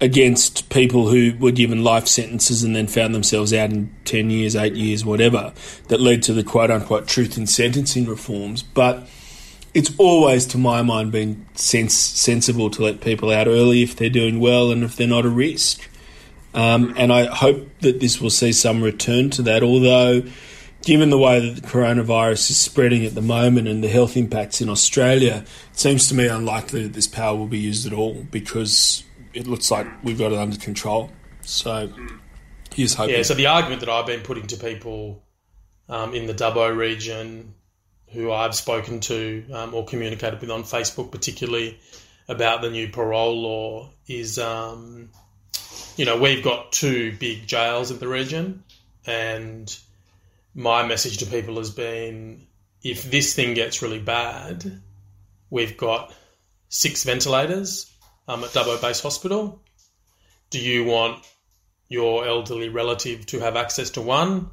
against people who were given life sentences and then found themselves out in 10 years, 8 years, whatever, that led to the quote unquote truth in sentencing reforms. But it's always, to my mind, been sens- sensible to let people out early if they're doing well and if they're not a risk. Um, and I hope that this will see some return to that, although, given the way that the coronavirus is spreading at the moment and the health impacts in Australia, it seems to me unlikely that this power will be used at all because it looks like we've got it under control. So here's hoping. Yeah, so the argument that I've been putting to people um, in the Dubbo region who I've spoken to um, or communicated with on Facebook, particularly about the new parole law, is um, you know we've got two big jails in the region, and my message to people has been if this thing gets really bad, we've got six ventilators um, at Dubbo Base Hospital. Do you want your elderly relative to have access to one?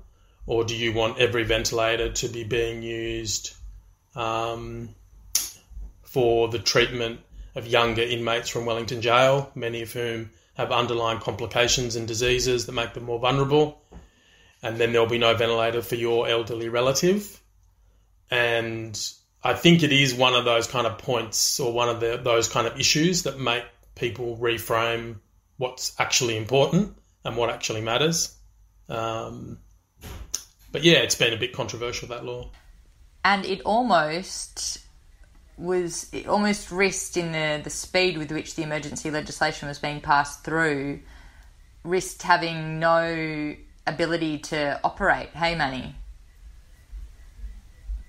Or do you want every ventilator to be being used um, for the treatment of younger inmates from Wellington Jail, many of whom have underlying complications and diseases that make them more vulnerable. And then there'll be no ventilator for your elderly relative. And I think it is one of those kind of points or one of the, those kind of issues that make people reframe what's actually important and what actually matters. Um, but yeah, it's been a bit controversial that law. And it almost was it almost risked in the, the speed with which the emergency legislation was being passed through, risked having no ability to operate. Hey, Manny.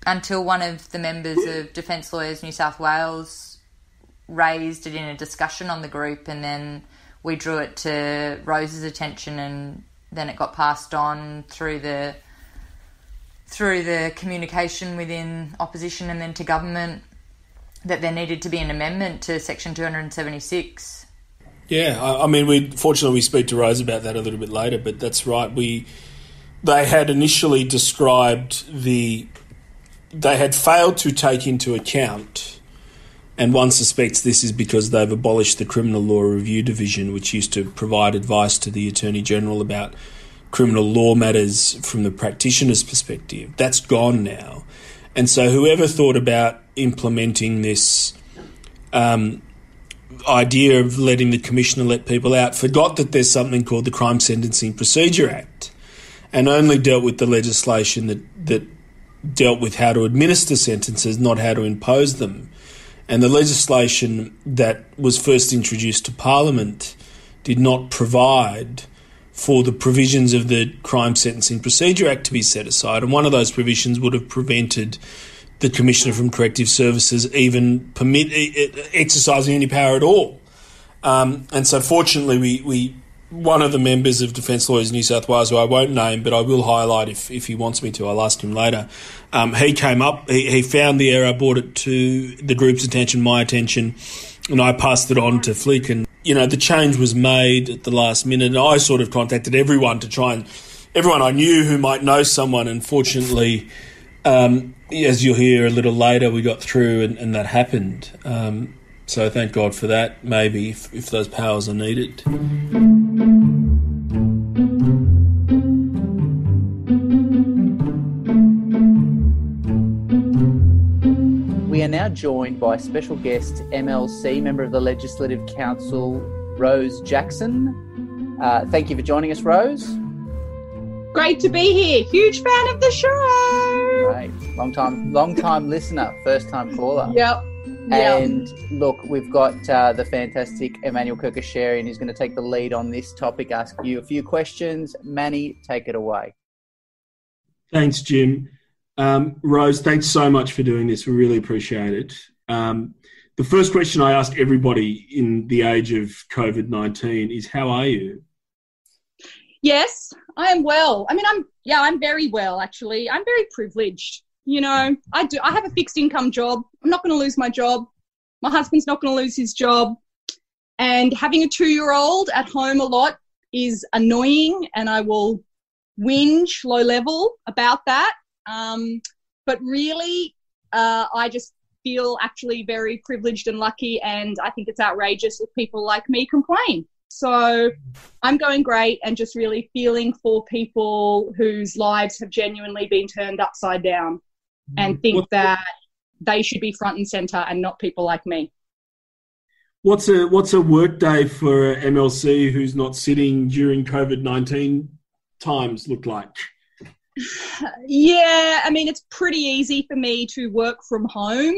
Until one of the members of Defence Lawyers New South Wales raised it in a discussion on the group, and then we drew it to Rose's attention, and then it got passed on through the through the communication within opposition and then to government that there needed to be an amendment to Section 276. Yeah, I, I mean, we fortunately we speak to Rose about that a little bit later, but that's right. We they had initially described the they had failed to take into account, and one suspects this is because they've abolished the Criminal Law Review Division, which used to provide advice to the Attorney General about criminal law matters from the practitioner's perspective. That's gone now. And so, whoever thought about implementing this um, idea of letting the commissioner let people out forgot that there's something called the Crime Sentencing Procedure Act and only dealt with the legislation that, that dealt with how to administer sentences, not how to impose them. And the legislation that was first introduced to Parliament did not provide for the provisions of the Crime Sentencing Procedure Act to be set aside. And one of those provisions would have prevented the Commissioner from Corrective Services even permit exercising any power at all. Um, and so, fortunately, we, we one of the members of Defence Lawyers New South Wales, who I won't name, but I will highlight if, if he wants me to, I'll ask him later. Um, he came up, he, he found the error, brought it to the group's attention, my attention, and I passed it on to Flick. And, you know, the change was made at the last minute. And I sort of contacted everyone to try and, everyone I knew who might know someone. And fortunately, um, as you'll hear a little later, we got through and, and that happened. Um, so thank God for that, maybe, if, if those powers are needed. We are now joined by special guest MLC, member of the Legislative Council, Rose Jackson. Uh, thank you for joining us, Rose. Great to be here. Huge fan of the show. Great, long time, long time listener, first time caller. Yep. And look, we've got uh, the fantastic Emmanuel Kerkyasharian who's going to take the lead on this topic, ask you a few questions. Manny, take it away. Thanks, Jim. Um, Rose, thanks so much for doing this. We really appreciate it. Um, the first question I ask everybody in the age of COVID 19 is How are you? Yes, I am well. I mean, I'm, yeah, I'm very well, actually. I'm very privileged. You know, I do, I have a fixed income job. I'm not going to lose my job. My husband's not going to lose his job. And having a two year old at home a lot is annoying, and I will whinge low level about that. Um, but really, uh, I just feel actually very privileged and lucky, and I think it's outrageous if people like me complain. So I'm going great and just really feeling for people whose lives have genuinely been turned upside down and think what's that they should be front and center and not people like me. What's a what's a work day for MLC who's not sitting during COVID nineteen times look like? Yeah, I mean it's pretty easy for me to work from home.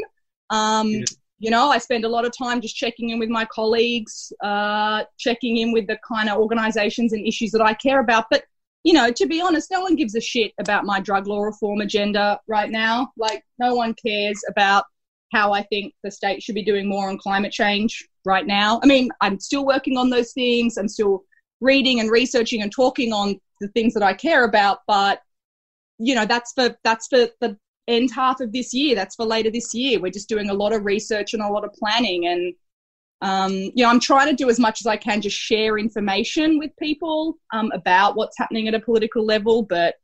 Um, yeah. You know, I spend a lot of time just checking in with my colleagues, uh, checking in with the kind of organisations and issues that I care about. But you know, to be honest, no one gives a shit about my drug law reform agenda right now. Like, no one cares about how I think the state should be doing more on climate change right now. I mean, I'm still working on those things. I'm still reading and researching and talking on the things that I care about, but you know, that's for that's for the end half of this year. That's for later this year. We're just doing a lot of research and a lot of planning and um, you know, I'm trying to do as much as I can, just share information with people um, about what's happening at a political level. But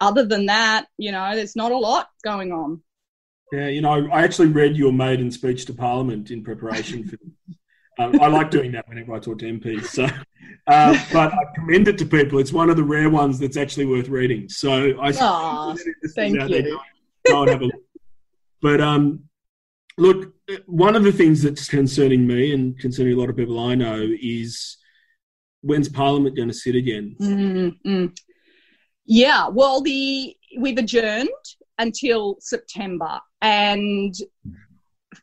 other than that, you know, there's not a lot going on. Yeah, you know, I actually read your maiden speech to Parliament in preparation for. Um, I like doing that whenever I talk to MPs. So, uh, but I commend it to people. It's one of the rare ones that's actually worth reading. So I Aw, thank you. There, go and have a look. But um, look, one of the things that's concerning me and concerning a lot of people I know is when's Parliament going to sit again? Mm-mm. Yeah, well, the we've adjourned until September, and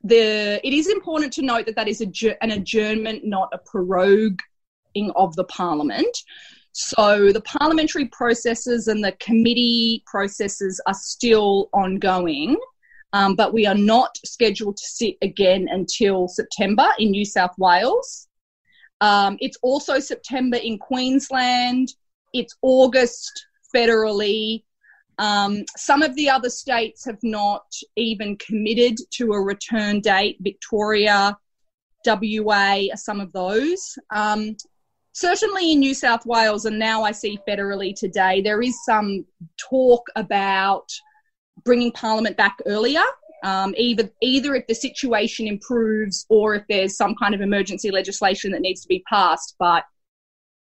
the it is important to note that that is an adjournment, not a proroguing of the Parliament. So the parliamentary processes and the committee processes are still ongoing, um, but we are not scheduled to sit again until September in New South Wales. Um, it's also September in Queensland. It's August federally. Um, some of the other states have not even committed to a return date. Victoria, WA are some of those. Um, certainly in New South Wales, and now I see federally today, there is some talk about bringing Parliament back earlier. Um, either either if the situation improves or if there's some kind of emergency legislation that needs to be passed, but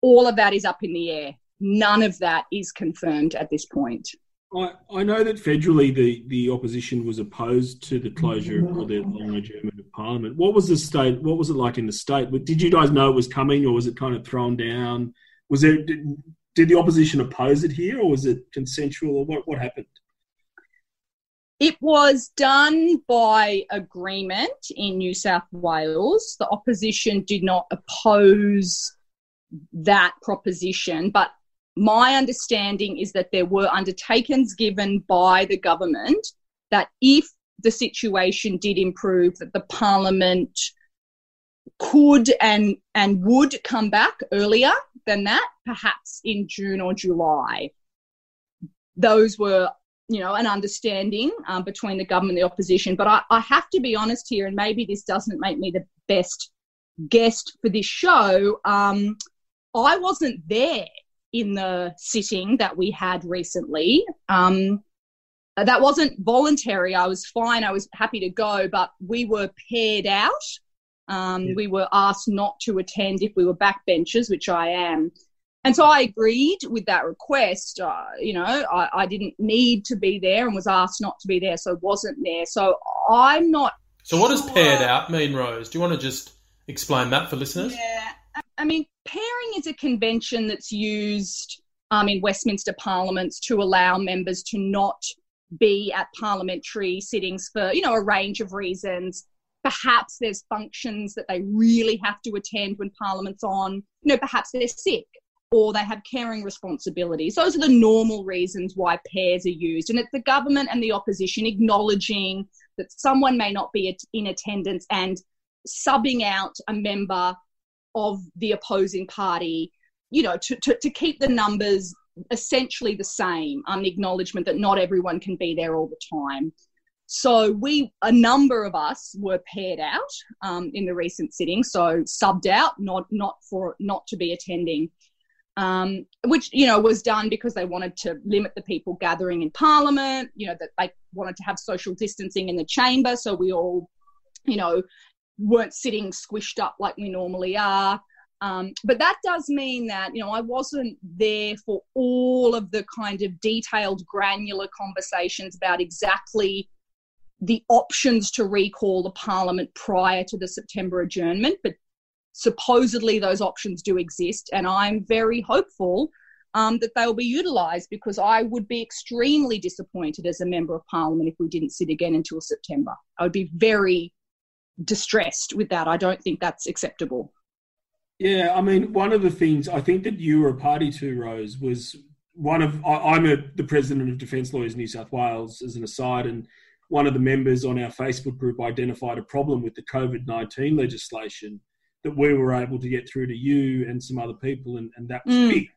all of that is up in the air. None of that is confirmed at this point. I, I know that federally the, the opposition was opposed to the closure or the long adjournment of Parliament. What was the state? What was it like in the state? Did you guys know it was coming, or was it kind of thrown down? Was there did, did the opposition oppose it here, or was it consensual, or what? What happened? It was done by agreement in New South Wales. The opposition did not oppose that proposition, but my understanding is that there were undertakings given by the government that if the situation did improve, that the parliament could and and would come back earlier than that, perhaps in June or July. Those were, you know, an understanding um, between the government and the opposition. But I, I have to be honest here, and maybe this doesn't make me the best guest for this show. Um, I wasn't there in the sitting that we had recently. Um, that wasn't voluntary. I was fine. I was happy to go, but we were paired out. Um, yeah. We were asked not to attend if we were backbenchers, which I am. And so I agreed with that request. Uh, you know, I, I, didn't need to be there and was asked not to be there, so wasn't there. So I'm not. So, what sure. does paired out mean, Rose? Do you want to just explain that for listeners? Yeah. I mean, pairing is a convention that's used um, in Westminster parliaments to allow members to not be at parliamentary sittings for, you know, a range of reasons. Perhaps there's functions that they really have to attend when parliament's on. You know, perhaps they're sick or they have caring responsibilities. Those are the normal reasons why pairs are used. And it's the government and the opposition acknowledging that someone may not be in attendance and subbing out a member of the opposing party, you know, to, to, to keep the numbers essentially the same, um, the acknowledgement that not everyone can be there all the time. So we, a number of us, were paired out um, in the recent sitting, so subbed out, not not for not to be attending, um, which you know was done because they wanted to limit the people gathering in Parliament. You know that they wanted to have social distancing in the chamber, so we all, you know, weren't sitting squished up like we normally are. Um, but that does mean that, you know, I wasn't there for all of the kind of detailed, granular conversations about exactly the options to recall the parliament prior to the September adjournment. But supposedly those options do exist. And I'm very hopeful um, that they'll be utilised because I would be extremely disappointed as a member of parliament if we didn't sit again until September. I would be very distressed with that. I don't think that's acceptable. Yeah, I mean, one of the things I think that you were a party to, Rose, was one of I, am a, the president of Defence Lawyers New South Wales as an aside, and one of the members on our Facebook group identified a problem with the COVID 19 legislation that we were able to get through to you and some other people, and, and that was mm. big.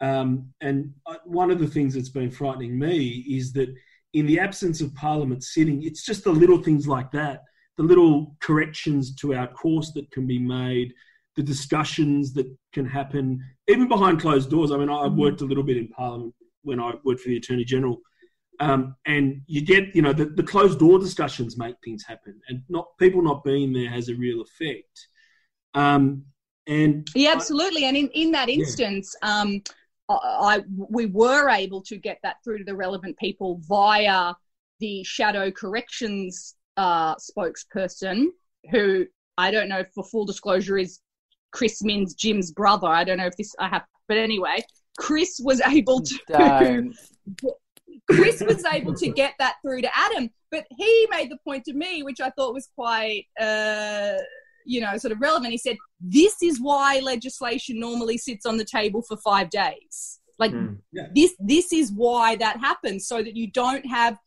Um, and uh, one of the things that's been frightening me is that in the absence of Parliament sitting, it's just the little things like that the little corrections to our course that can be made, the discussions that can happen, even behind closed doors. I mean, I mm-hmm. worked a little bit in Parliament when I worked for the Attorney General. Um, and you get, you know, the, the closed door discussions make things happen, and not people not being there has a real effect. Um, and yeah, absolutely. I, and in, in that instance, yeah. um, I, I, we were able to get that through to the relevant people via the shadow corrections uh, spokesperson, who I don't know for full disclosure is Chris Minns, Jim's brother. I don't know if this I have, but anyway, Chris was able to. Chris was able to get that through to Adam, but he made the point to me, which I thought was quite, uh, you know, sort of relevant. He said, "This is why legislation normally sits on the table for five days. Like mm, yeah. this, this is why that happens, so that you don't have."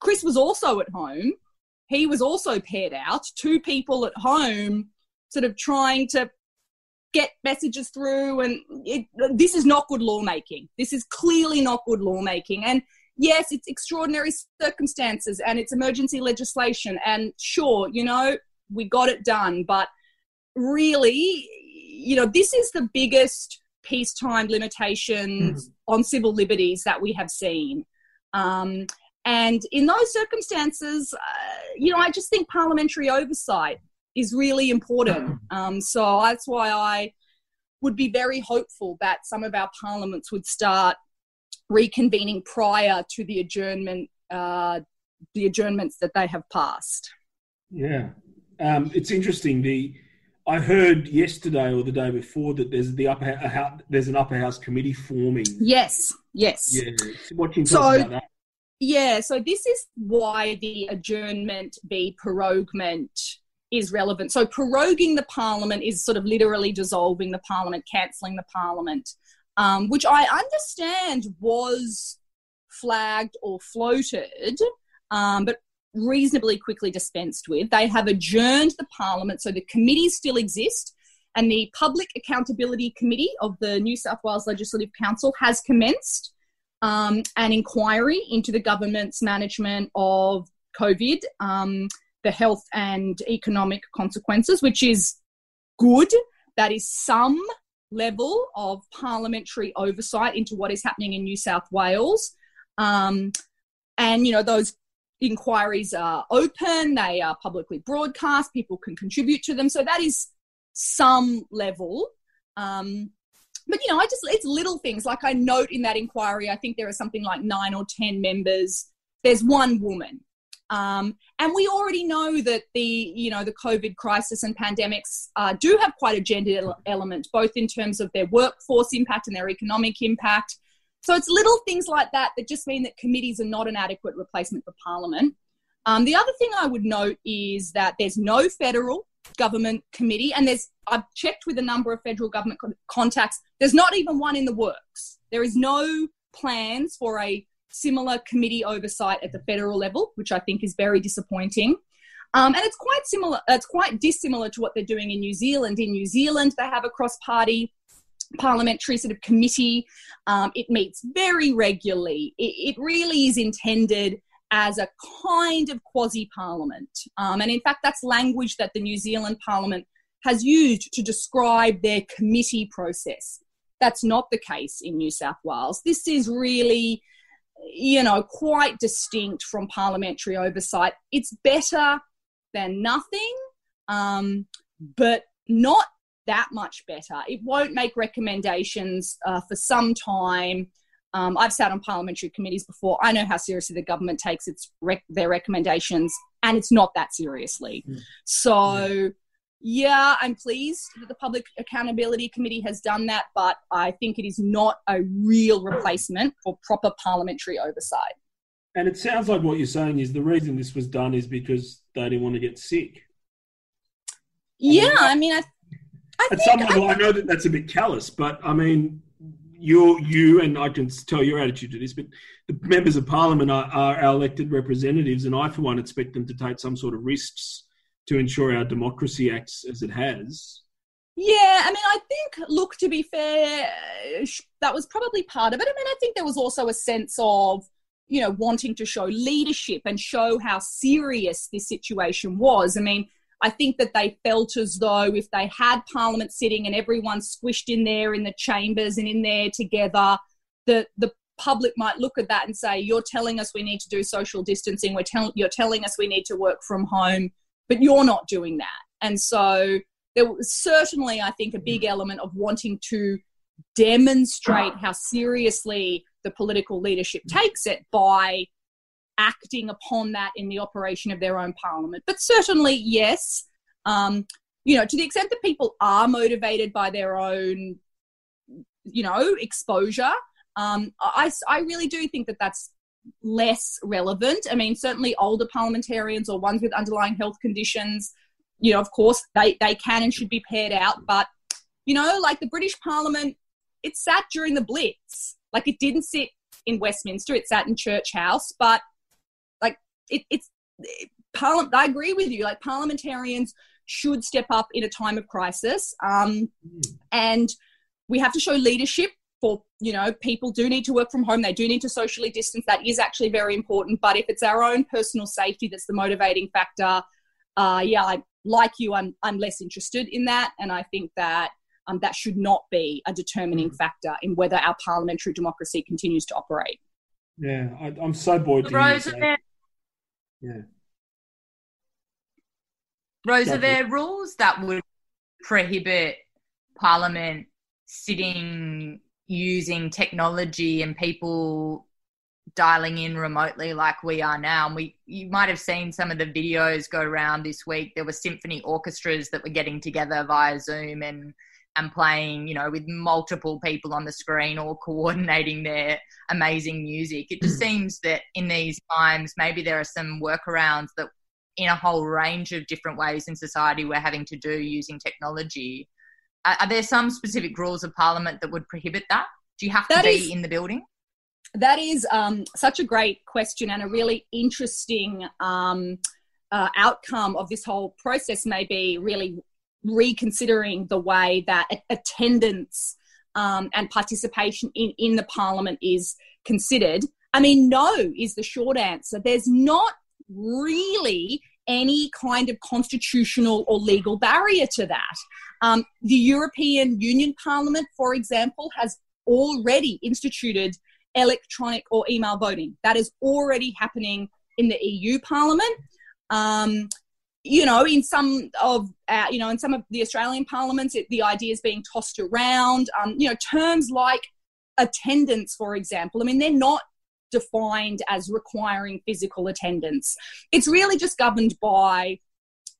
Chris was also at home. He was also paired out. Two people at home, sort of trying to get messages through and it, this is not good lawmaking this is clearly not good lawmaking and yes it's extraordinary circumstances and it's emergency legislation and sure you know we got it done but really you know this is the biggest peacetime limitations mm-hmm. on civil liberties that we have seen um, and in those circumstances uh, you know i just think parliamentary oversight is really important. Um, so that's why I would be very hopeful that some of our parliaments would start reconvening prior to the adjournment, uh, the adjournments that they have passed. Yeah, um, it's interesting. The I heard yesterday or the day before that there's the upper there's an upper house committee forming. Yes, yes. Yeah. What can you tell so, about that? Yeah, so this is why the adjournment be proroguement is relevant. So proroguing the parliament is sort of literally dissolving the parliament, cancelling the parliament, um, which I understand was flagged or floated, um, but reasonably quickly dispensed with. They have adjourned the parliament, so the committees still exist. And the Public Accountability Committee of the New South Wales Legislative Council has commenced um, an inquiry into the government's management of COVID. Um, the health and economic consequences, which is good. That is some level of parliamentary oversight into what is happening in New South Wales. Um, and, you know, those inquiries are open, they are publicly broadcast, people can contribute to them. So that is some level. Um, but you know, I just it's little things like I note in that inquiry. I think there are something like nine or ten members. There's one woman. Um, and we already know that the, you know, the COVID crisis and pandemics uh, do have quite a gender element, both in terms of their workforce impact and their economic impact. So it's little things like that that just mean that committees are not an adequate replacement for Parliament. Um, the other thing I would note is that there's no federal government committee, and there's I've checked with a number of federal government contacts. There's not even one in the works. There is no plans for a similar committee oversight at the federal level, which I think is very disappointing. Um, and it's quite similar, it's quite dissimilar to what they're doing in New Zealand. In New Zealand, they have a cross party parliamentary sort of committee. Um, it meets very regularly. It, it, really is intended as a kind of quasi parliament. Um, and in fact, that's language that the New Zealand parliament has used to describe their committee process. That's not the case in New South Wales. This is really you know, quite distinct from parliamentary oversight. It's better than nothing, um, but not that much better. It won't make recommendations uh, for some time. Um, I've sat on parliamentary committees before. I know how seriously the government takes its rec- their recommendations, and it's not that seriously. Mm. So, yeah, I'm pleased that the Public Accountability Committee has done that, but I think it is not a real replacement for proper parliamentary oversight. And it sounds like what you're saying is the reason this was done is because they didn't want to get sick. Yeah, I mean, I, I at some level, I, I know that that's a bit callous, but I mean, you, you, and I can tell your attitude to this, but the members of parliament are, are our elected representatives, and I, for one, expect them to take some sort of risks to ensure our democracy acts as it has. Yeah, I mean, I think, look, to be fair, that was probably part of it. I mean, I think there was also a sense of, you know, wanting to show leadership and show how serious this situation was. I mean, I think that they felt as though if they had Parliament sitting and everyone squished in there in the chambers and in there together, the the public might look at that and say, "You're telling us we need to do social distancing. We're telling you're telling us we need to work from home, but you're not doing that." And so there was certainly, I think, a big mm. element of wanting to demonstrate how seriously the political leadership mm. takes it by acting upon that in the operation of their own parliament. But certainly, yes, um, you know, to the extent that people are motivated by their own, you know, exposure, um, I, I really do think that that's less relevant. I mean, certainly older parliamentarians or ones with underlying health conditions, you know, of course, they, they can and should be paired out. But, you know, like the British Parliament, it sat during the Blitz. Like it didn't sit in Westminster, it sat in Church House. But, it, it's, it, Parliament, I agree with you. Like, parliamentarians should step up in a time of crisis. Um, and we have to show leadership for you know people do need to work from home they do need to socially distance that is actually very important but if it's our own personal safety that's the motivating factor uh, yeah I, like you I'm, I'm less interested in that and i think that um, that should not be a determining mm. factor in whether our parliamentary democracy continues to operate yeah I, am so bored Rose, there, yeah Rose, are there rules that would prohibit Parliament sitting using technology and people dialing in remotely like we are now. And we you might have seen some of the videos go around this week. There were symphony orchestras that were getting together via Zoom and and playing, you know, with multiple people on the screen or coordinating their amazing music. It just seems that in these times maybe there are some workarounds that in a whole range of different ways in society we're having to do using technology are, there some specific rules of parliament that would prohibit that? Do you have to that be is, in the building? That is um, such a great question and a really interesting um, uh, outcome of this whole process. May be really reconsidering the way that attendance um, and participation in, in the parliament is considered. I mean, no is the short answer. There's not really any kind of constitutional or legal barrier to that. Um, the European Union Parliament, for example, has already instituted electronic or email voting. That is already happening in the EU Parliament. Um, you know, in some of uh, you know, in some of the Australian parliaments, it, the idea is being tossed around. Um, you know, terms like attendance, for example. I mean, they're not defined as requiring physical attendance. It's really just governed by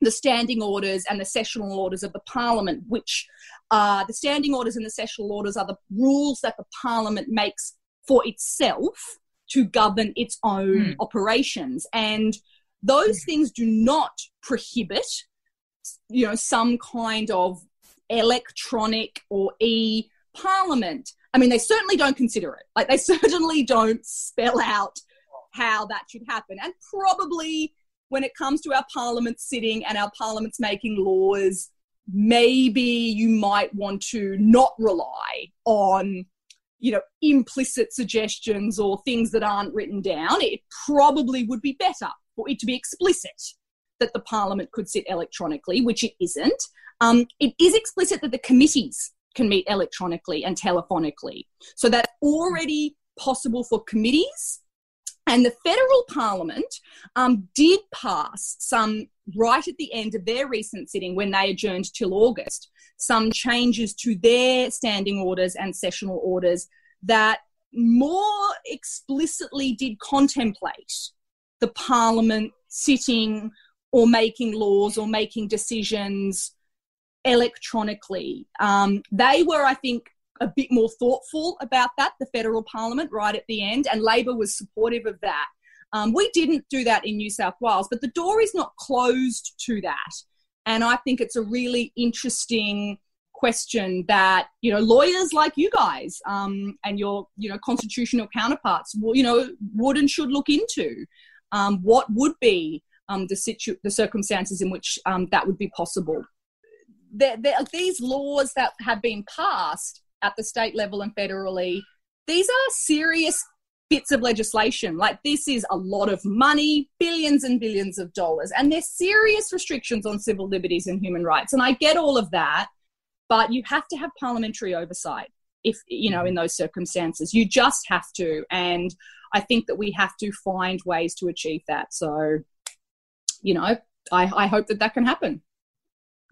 the standing orders and the sessional orders of the parliament, which uh, the standing orders and the sessional orders are the rules that the parliament makes for itself to govern its own mm. operations. And those things do not prohibit, you know, some kind of electronic or e parliament. I mean, they certainly don't consider it. Like, they certainly don't spell out how that should happen. And probably when it comes to our parliament sitting and our parliaments making laws, maybe you might want to not rely on you know implicit suggestions or things that aren't written down it probably would be better for it to be explicit that the parliament could sit electronically which it isn't um, it is explicit that the committees can meet electronically and telephonically. So that's already possible for committees. And the federal parliament um, did pass some, right at the end of their recent sitting when they adjourned till August, some changes to their standing orders and sessional orders that more explicitly did contemplate the parliament sitting or making laws or making decisions electronically. Um, they were, I think, a bit more thoughtful about that, the federal parliament, right at the end, and Labor was supportive of that. Um, we didn't do that in New South Wales, but the door is not closed to that. And I think it's a really interesting question that you know lawyers like you guys um, and your you know constitutional counterparts you know would and should look into um, what would be um, the situ- the circumstances in which um, that would be possible there, there, these laws that have been passed at the state level and federally, these are serious bits of legislation. Like this is a lot of money, billions and billions of dollars, and there's serious restrictions on civil liberties and human rights. And I get all of that, but you have to have parliamentary oversight. if you know in those circumstances you just have to and i think that we have to find ways to achieve that so you know i, I hope that that can happen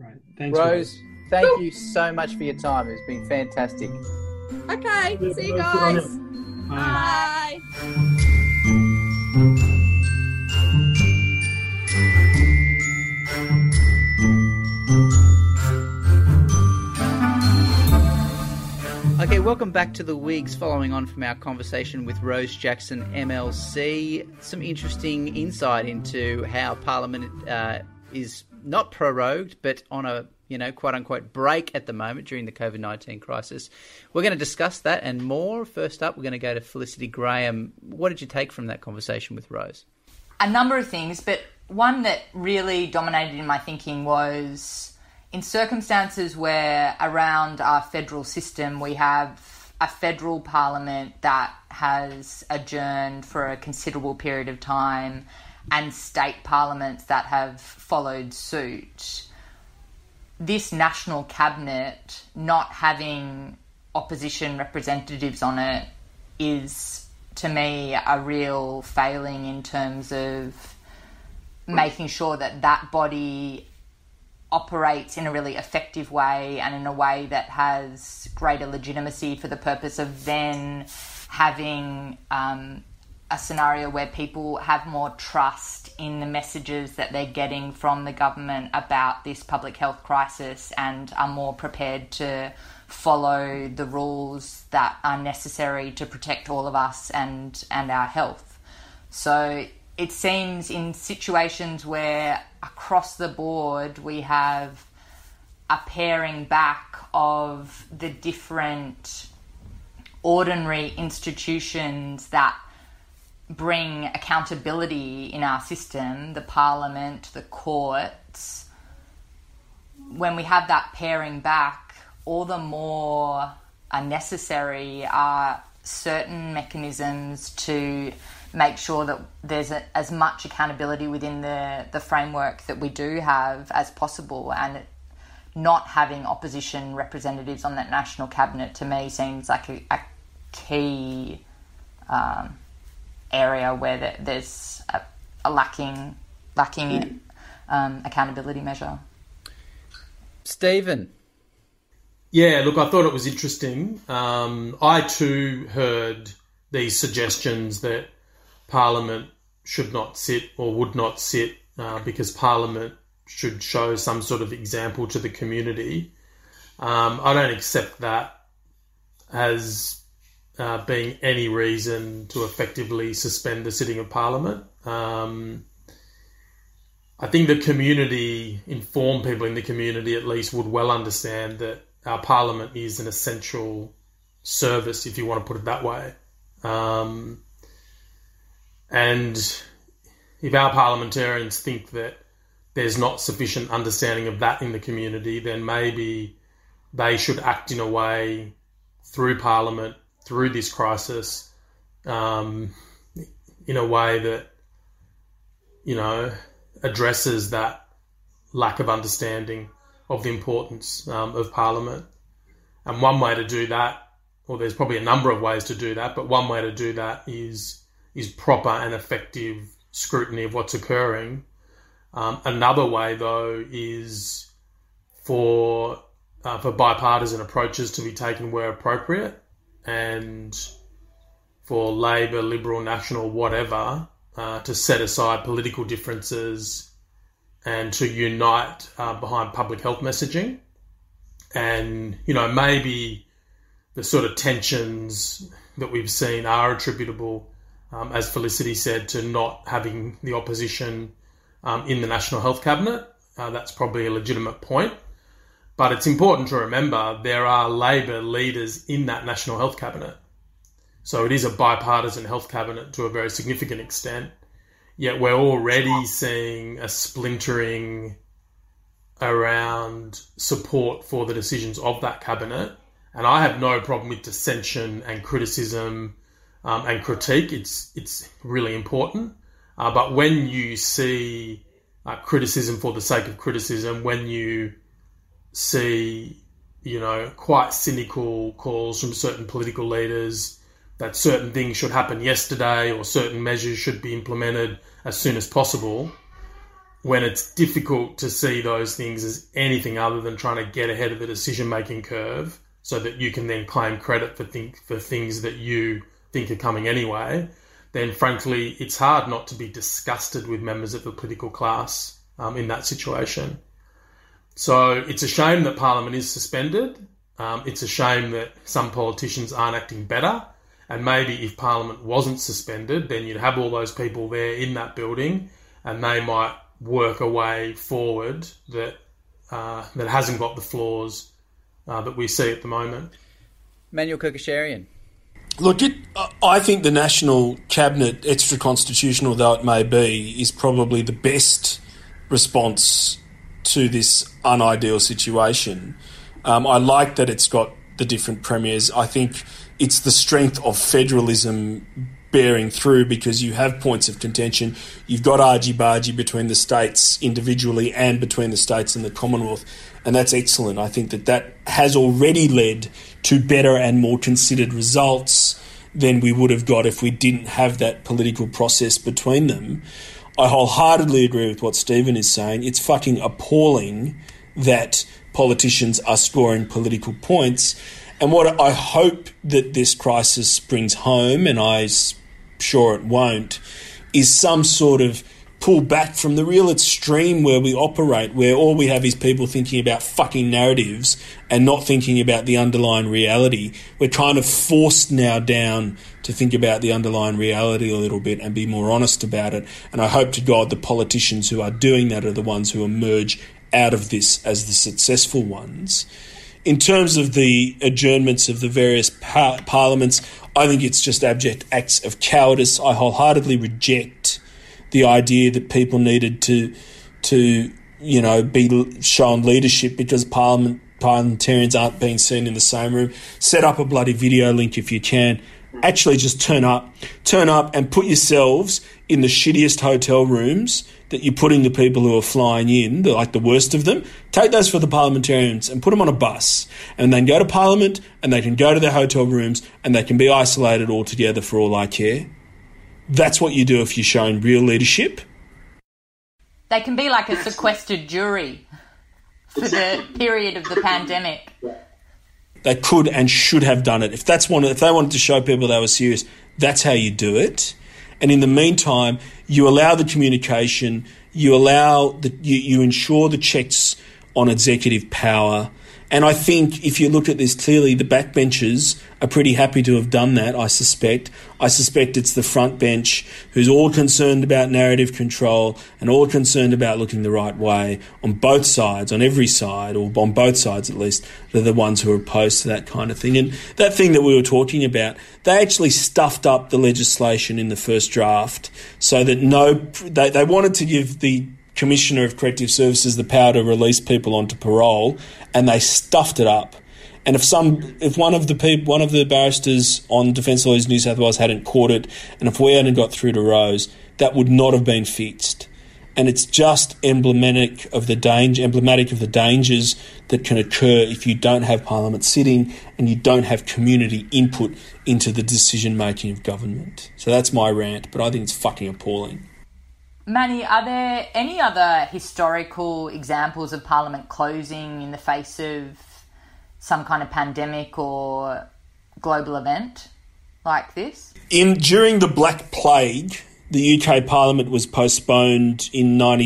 Great. Thanks, Rose. Thank Woo. you so much for your time. It's been fantastic. Okay. See you guys. Bye. Bye. Welcome back to the Wigs. Following on from our conversation with Rose Jackson, MLC, some interesting insight into how Parliament uh, is not prorogued, but on a you know quote unquote break at the moment during the COVID nineteen crisis. We're going to discuss that and more. First up, we're going to go to Felicity Graham. What did you take from that conversation with Rose? A number of things, but one that really dominated in my thinking was in circumstances where around our federal system we have a federal parliament that has adjourned for a considerable period of time and state parliaments that have followed suit. This national cabinet not having opposition representatives on it is to me a real failing in terms of making sure that that body operates in a really effective way and in a way that has greater legitimacy for the purpose of then having um, a scenario where people have more trust in the messages that they're getting from the government about this public health crisis and are more prepared to follow the rules that are necessary to protect all of us and, and our health. So it seems in situations where across the board we have a paring back of the different ordinary institutions that bring accountability in our system the parliament, the courts. When we have that paring back, all the more unnecessary are certain mechanisms to make sure that there's a, as much accountability within the, the framework that we do have as possible and not having opposition representatives on that national cabinet to me seems like a, a key um, area where the, there's a, a, lacking lacking um, accountability measure. Stephen. Yeah, look, I thought it was interesting. Um, I too heard these suggestions that Parliament should not sit or would not sit uh, because Parliament should show some sort of example to the community. Um, I don't accept that as uh, being any reason to effectively suspend the sitting of Parliament. Um, I think the community, informed people in the community at least, would well understand that our Parliament is an essential service, if you want to put it that way. Um, and if our parliamentarians think that there's not sufficient understanding of that in the community, then maybe they should act in a way through Parliament, through this crisis, um, in a way that, you know, addresses that lack of understanding of the importance um, of Parliament. And one way to do that, or there's probably a number of ways to do that, but one way to do that is is proper and effective scrutiny of what's occurring. Um, another way, though, is for uh, for bipartisan approaches to be taken where appropriate, and for Labor, Liberal, National, whatever, uh, to set aside political differences and to unite uh, behind public health messaging. And you know, maybe the sort of tensions that we've seen are attributable um, as Felicity said, to not having the opposition um, in the National Health Cabinet. Uh, that's probably a legitimate point. But it's important to remember there are Labor leaders in that National Health Cabinet. So it is a bipartisan health cabinet to a very significant extent. Yet we're already seeing a splintering around support for the decisions of that cabinet. And I have no problem with dissension and criticism um, and critique. It's it's really important. Uh, but when you see uh, criticism for the sake of criticism, when you see you know, quite cynical calls from certain political leaders that certain things should happen yesterday or certain measures should be implemented as soon as possible when it's difficult to see those things as anything other than trying to get ahead of the decision making curve so that you can then claim credit for think for things that you think are coming anyway, then frankly it's hard not to be disgusted with members of the political class um, in that situation. So it's a shame that Parliament is suspended. Um, it's a shame that some politicians aren't acting better. And maybe if Parliament wasn't suspended, then you'd have all those people there in that building, and they might work a way forward that uh, that hasn't got the flaws uh, that we see at the moment. Manuel Kerkyasharian. Look, it, I think the National Cabinet, extra constitutional though it may be, is probably the best response to this unideal situation. Um, I like that it's got the different premiers. I think it's the strength of federalism bearing through because you have points of contention. You've got argy bargy between the states individually and between the states and the Commonwealth, and that's excellent. I think that that has already led to better and more considered results than we would have got if we didn't have that political process between them. I wholeheartedly agree with what Stephen is saying. It's fucking appalling that politicians are scoring political points. And what I hope that this crisis brings home, and I'm sure it won't, is some sort of pull back from the real extreme where we operate, where all we have is people thinking about fucking narratives and not thinking about the underlying reality. We're kind of forced now down to think about the underlying reality a little bit and be more honest about it. And I hope to God the politicians who are doing that are the ones who emerge out of this as the successful ones. In terms of the adjournments of the various par- parliaments, I think it's just abject acts of cowardice. I wholeheartedly reject the idea that people needed to to you know be shown leadership because parliament parliamentarians aren't being seen in the same room. Set up a bloody video link if you can. Actually, just turn up, turn up, and put yourselves in the shittiest hotel rooms that you're putting the people who are flying in, the, like the worst of them. Take those for the parliamentarians and put them on a bus, and then go to Parliament, and they can go to their hotel rooms, and they can be isolated altogether for all I care. That's what you do if you're showing real leadership. They can be like a sequestered jury for the period of the pandemic. They could and should have done it. If that's one, if they wanted to show people they were serious, that's how you do it. And in the meantime, you allow the communication, you allow the, you, you ensure the checks on executive power, and I think if you look at this clearly, the backbenchers are pretty happy to have done that, I suspect. I suspect it's the front bench who's all concerned about narrative control and all concerned about looking the right way on both sides, on every side, or on both sides at least, they're the ones who are opposed to that kind of thing. And that thing that we were talking about, they actually stuffed up the legislation in the first draft so that no, they, they wanted to give the Commissioner of Corrective Services the power to release people onto parole, and they stuffed it up. And if some, if one of the people, one of the barristers on Defence Lawyers New South Wales hadn't caught it, and if we hadn't got through to Rose, that would not have been fixed. And it's just emblematic of the danger, emblematic of the dangers that can occur if you don't have Parliament sitting and you don't have community input into the decision making of government. So that's my rant, but I think it's fucking appalling. Manny, are there any other historical examples of Parliament closing in the face of some kind of pandemic or global event like this? In during the Black Plague, the UK Parliament was postponed in 90,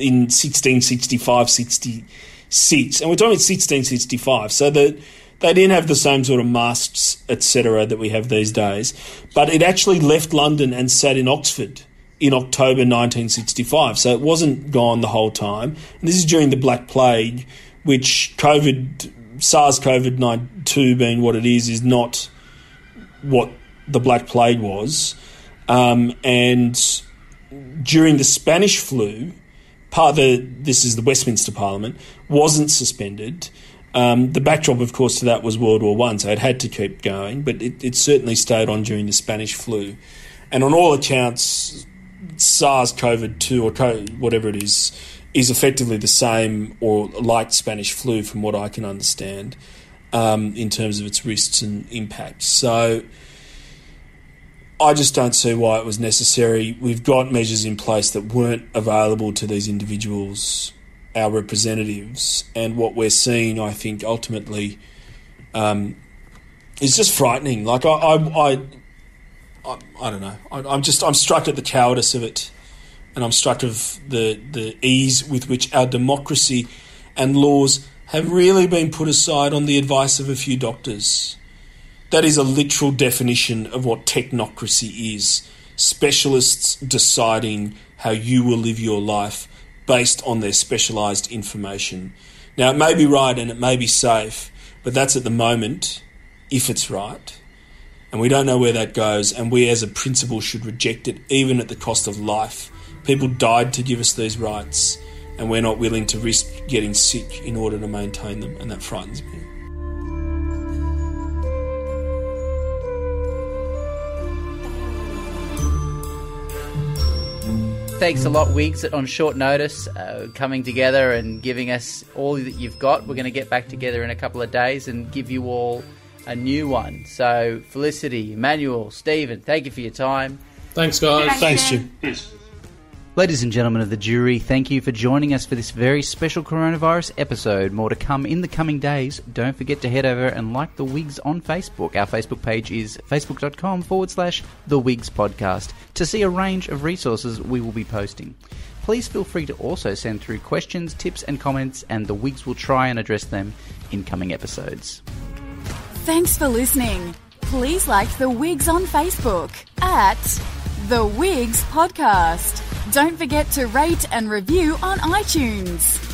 in 1665 66 and we're talking 1665 so that they didn't have the same sort of masks etc that we have these days. But it actually left London and sat in Oxford in October 1965. So it wasn't gone the whole time. And this is during the Black Plague, which COVID, SARS CoV 2 being what it is, is not what the Black Plague was. Um, and during the Spanish flu, part the, this is the Westminster Parliament, wasn't suspended. Um, the backdrop, of course, to that was World War One, so it had to keep going, but it, it certainly stayed on during the Spanish flu. And on all accounts, SARS CoV 2 or whatever it is is effectively the same or like Spanish flu, from what I can understand, um, in terms of its risks and impacts. So I just don't see why it was necessary. We've got measures in place that weren't available to these individuals, our representatives, and what we're seeing, I think, ultimately, um, is just frightening. Like I, I, I, I, I don't know. I, I'm just I'm struck at the cowardice of it, and I'm struck of the the ease with which our democracy and laws have really been put aside on the advice of a few doctors. That is a literal definition of what technocracy is specialists deciding how you will live your life based on their specialised information. Now, it may be right and it may be safe, but that's at the moment, if it's right. And we don't know where that goes, and we as a principle should reject it, even at the cost of life. People died to give us these rights, and we're not willing to risk getting sick in order to maintain them, and that frightens me. Thanks a lot, Wigs, on short notice, uh, coming together and giving us all that you've got. We're going to get back together in a couple of days and give you all a new one. So, Felicity, Emmanuel, Stephen, thank you for your time. Thanks, guys. Thanks, Jim. Ladies and gentlemen of the jury, thank you for joining us for this very special coronavirus episode. More to come in the coming days. Don't forget to head over and like The Wigs on Facebook. Our Facebook page is facebook.com forward slash The Wigs Podcast to see a range of resources we will be posting. Please feel free to also send through questions, tips, and comments, and The Wigs will try and address them in coming episodes. Thanks for listening. Please like The Wigs on Facebook at The Wigs Podcast. Don't forget to rate and review on iTunes.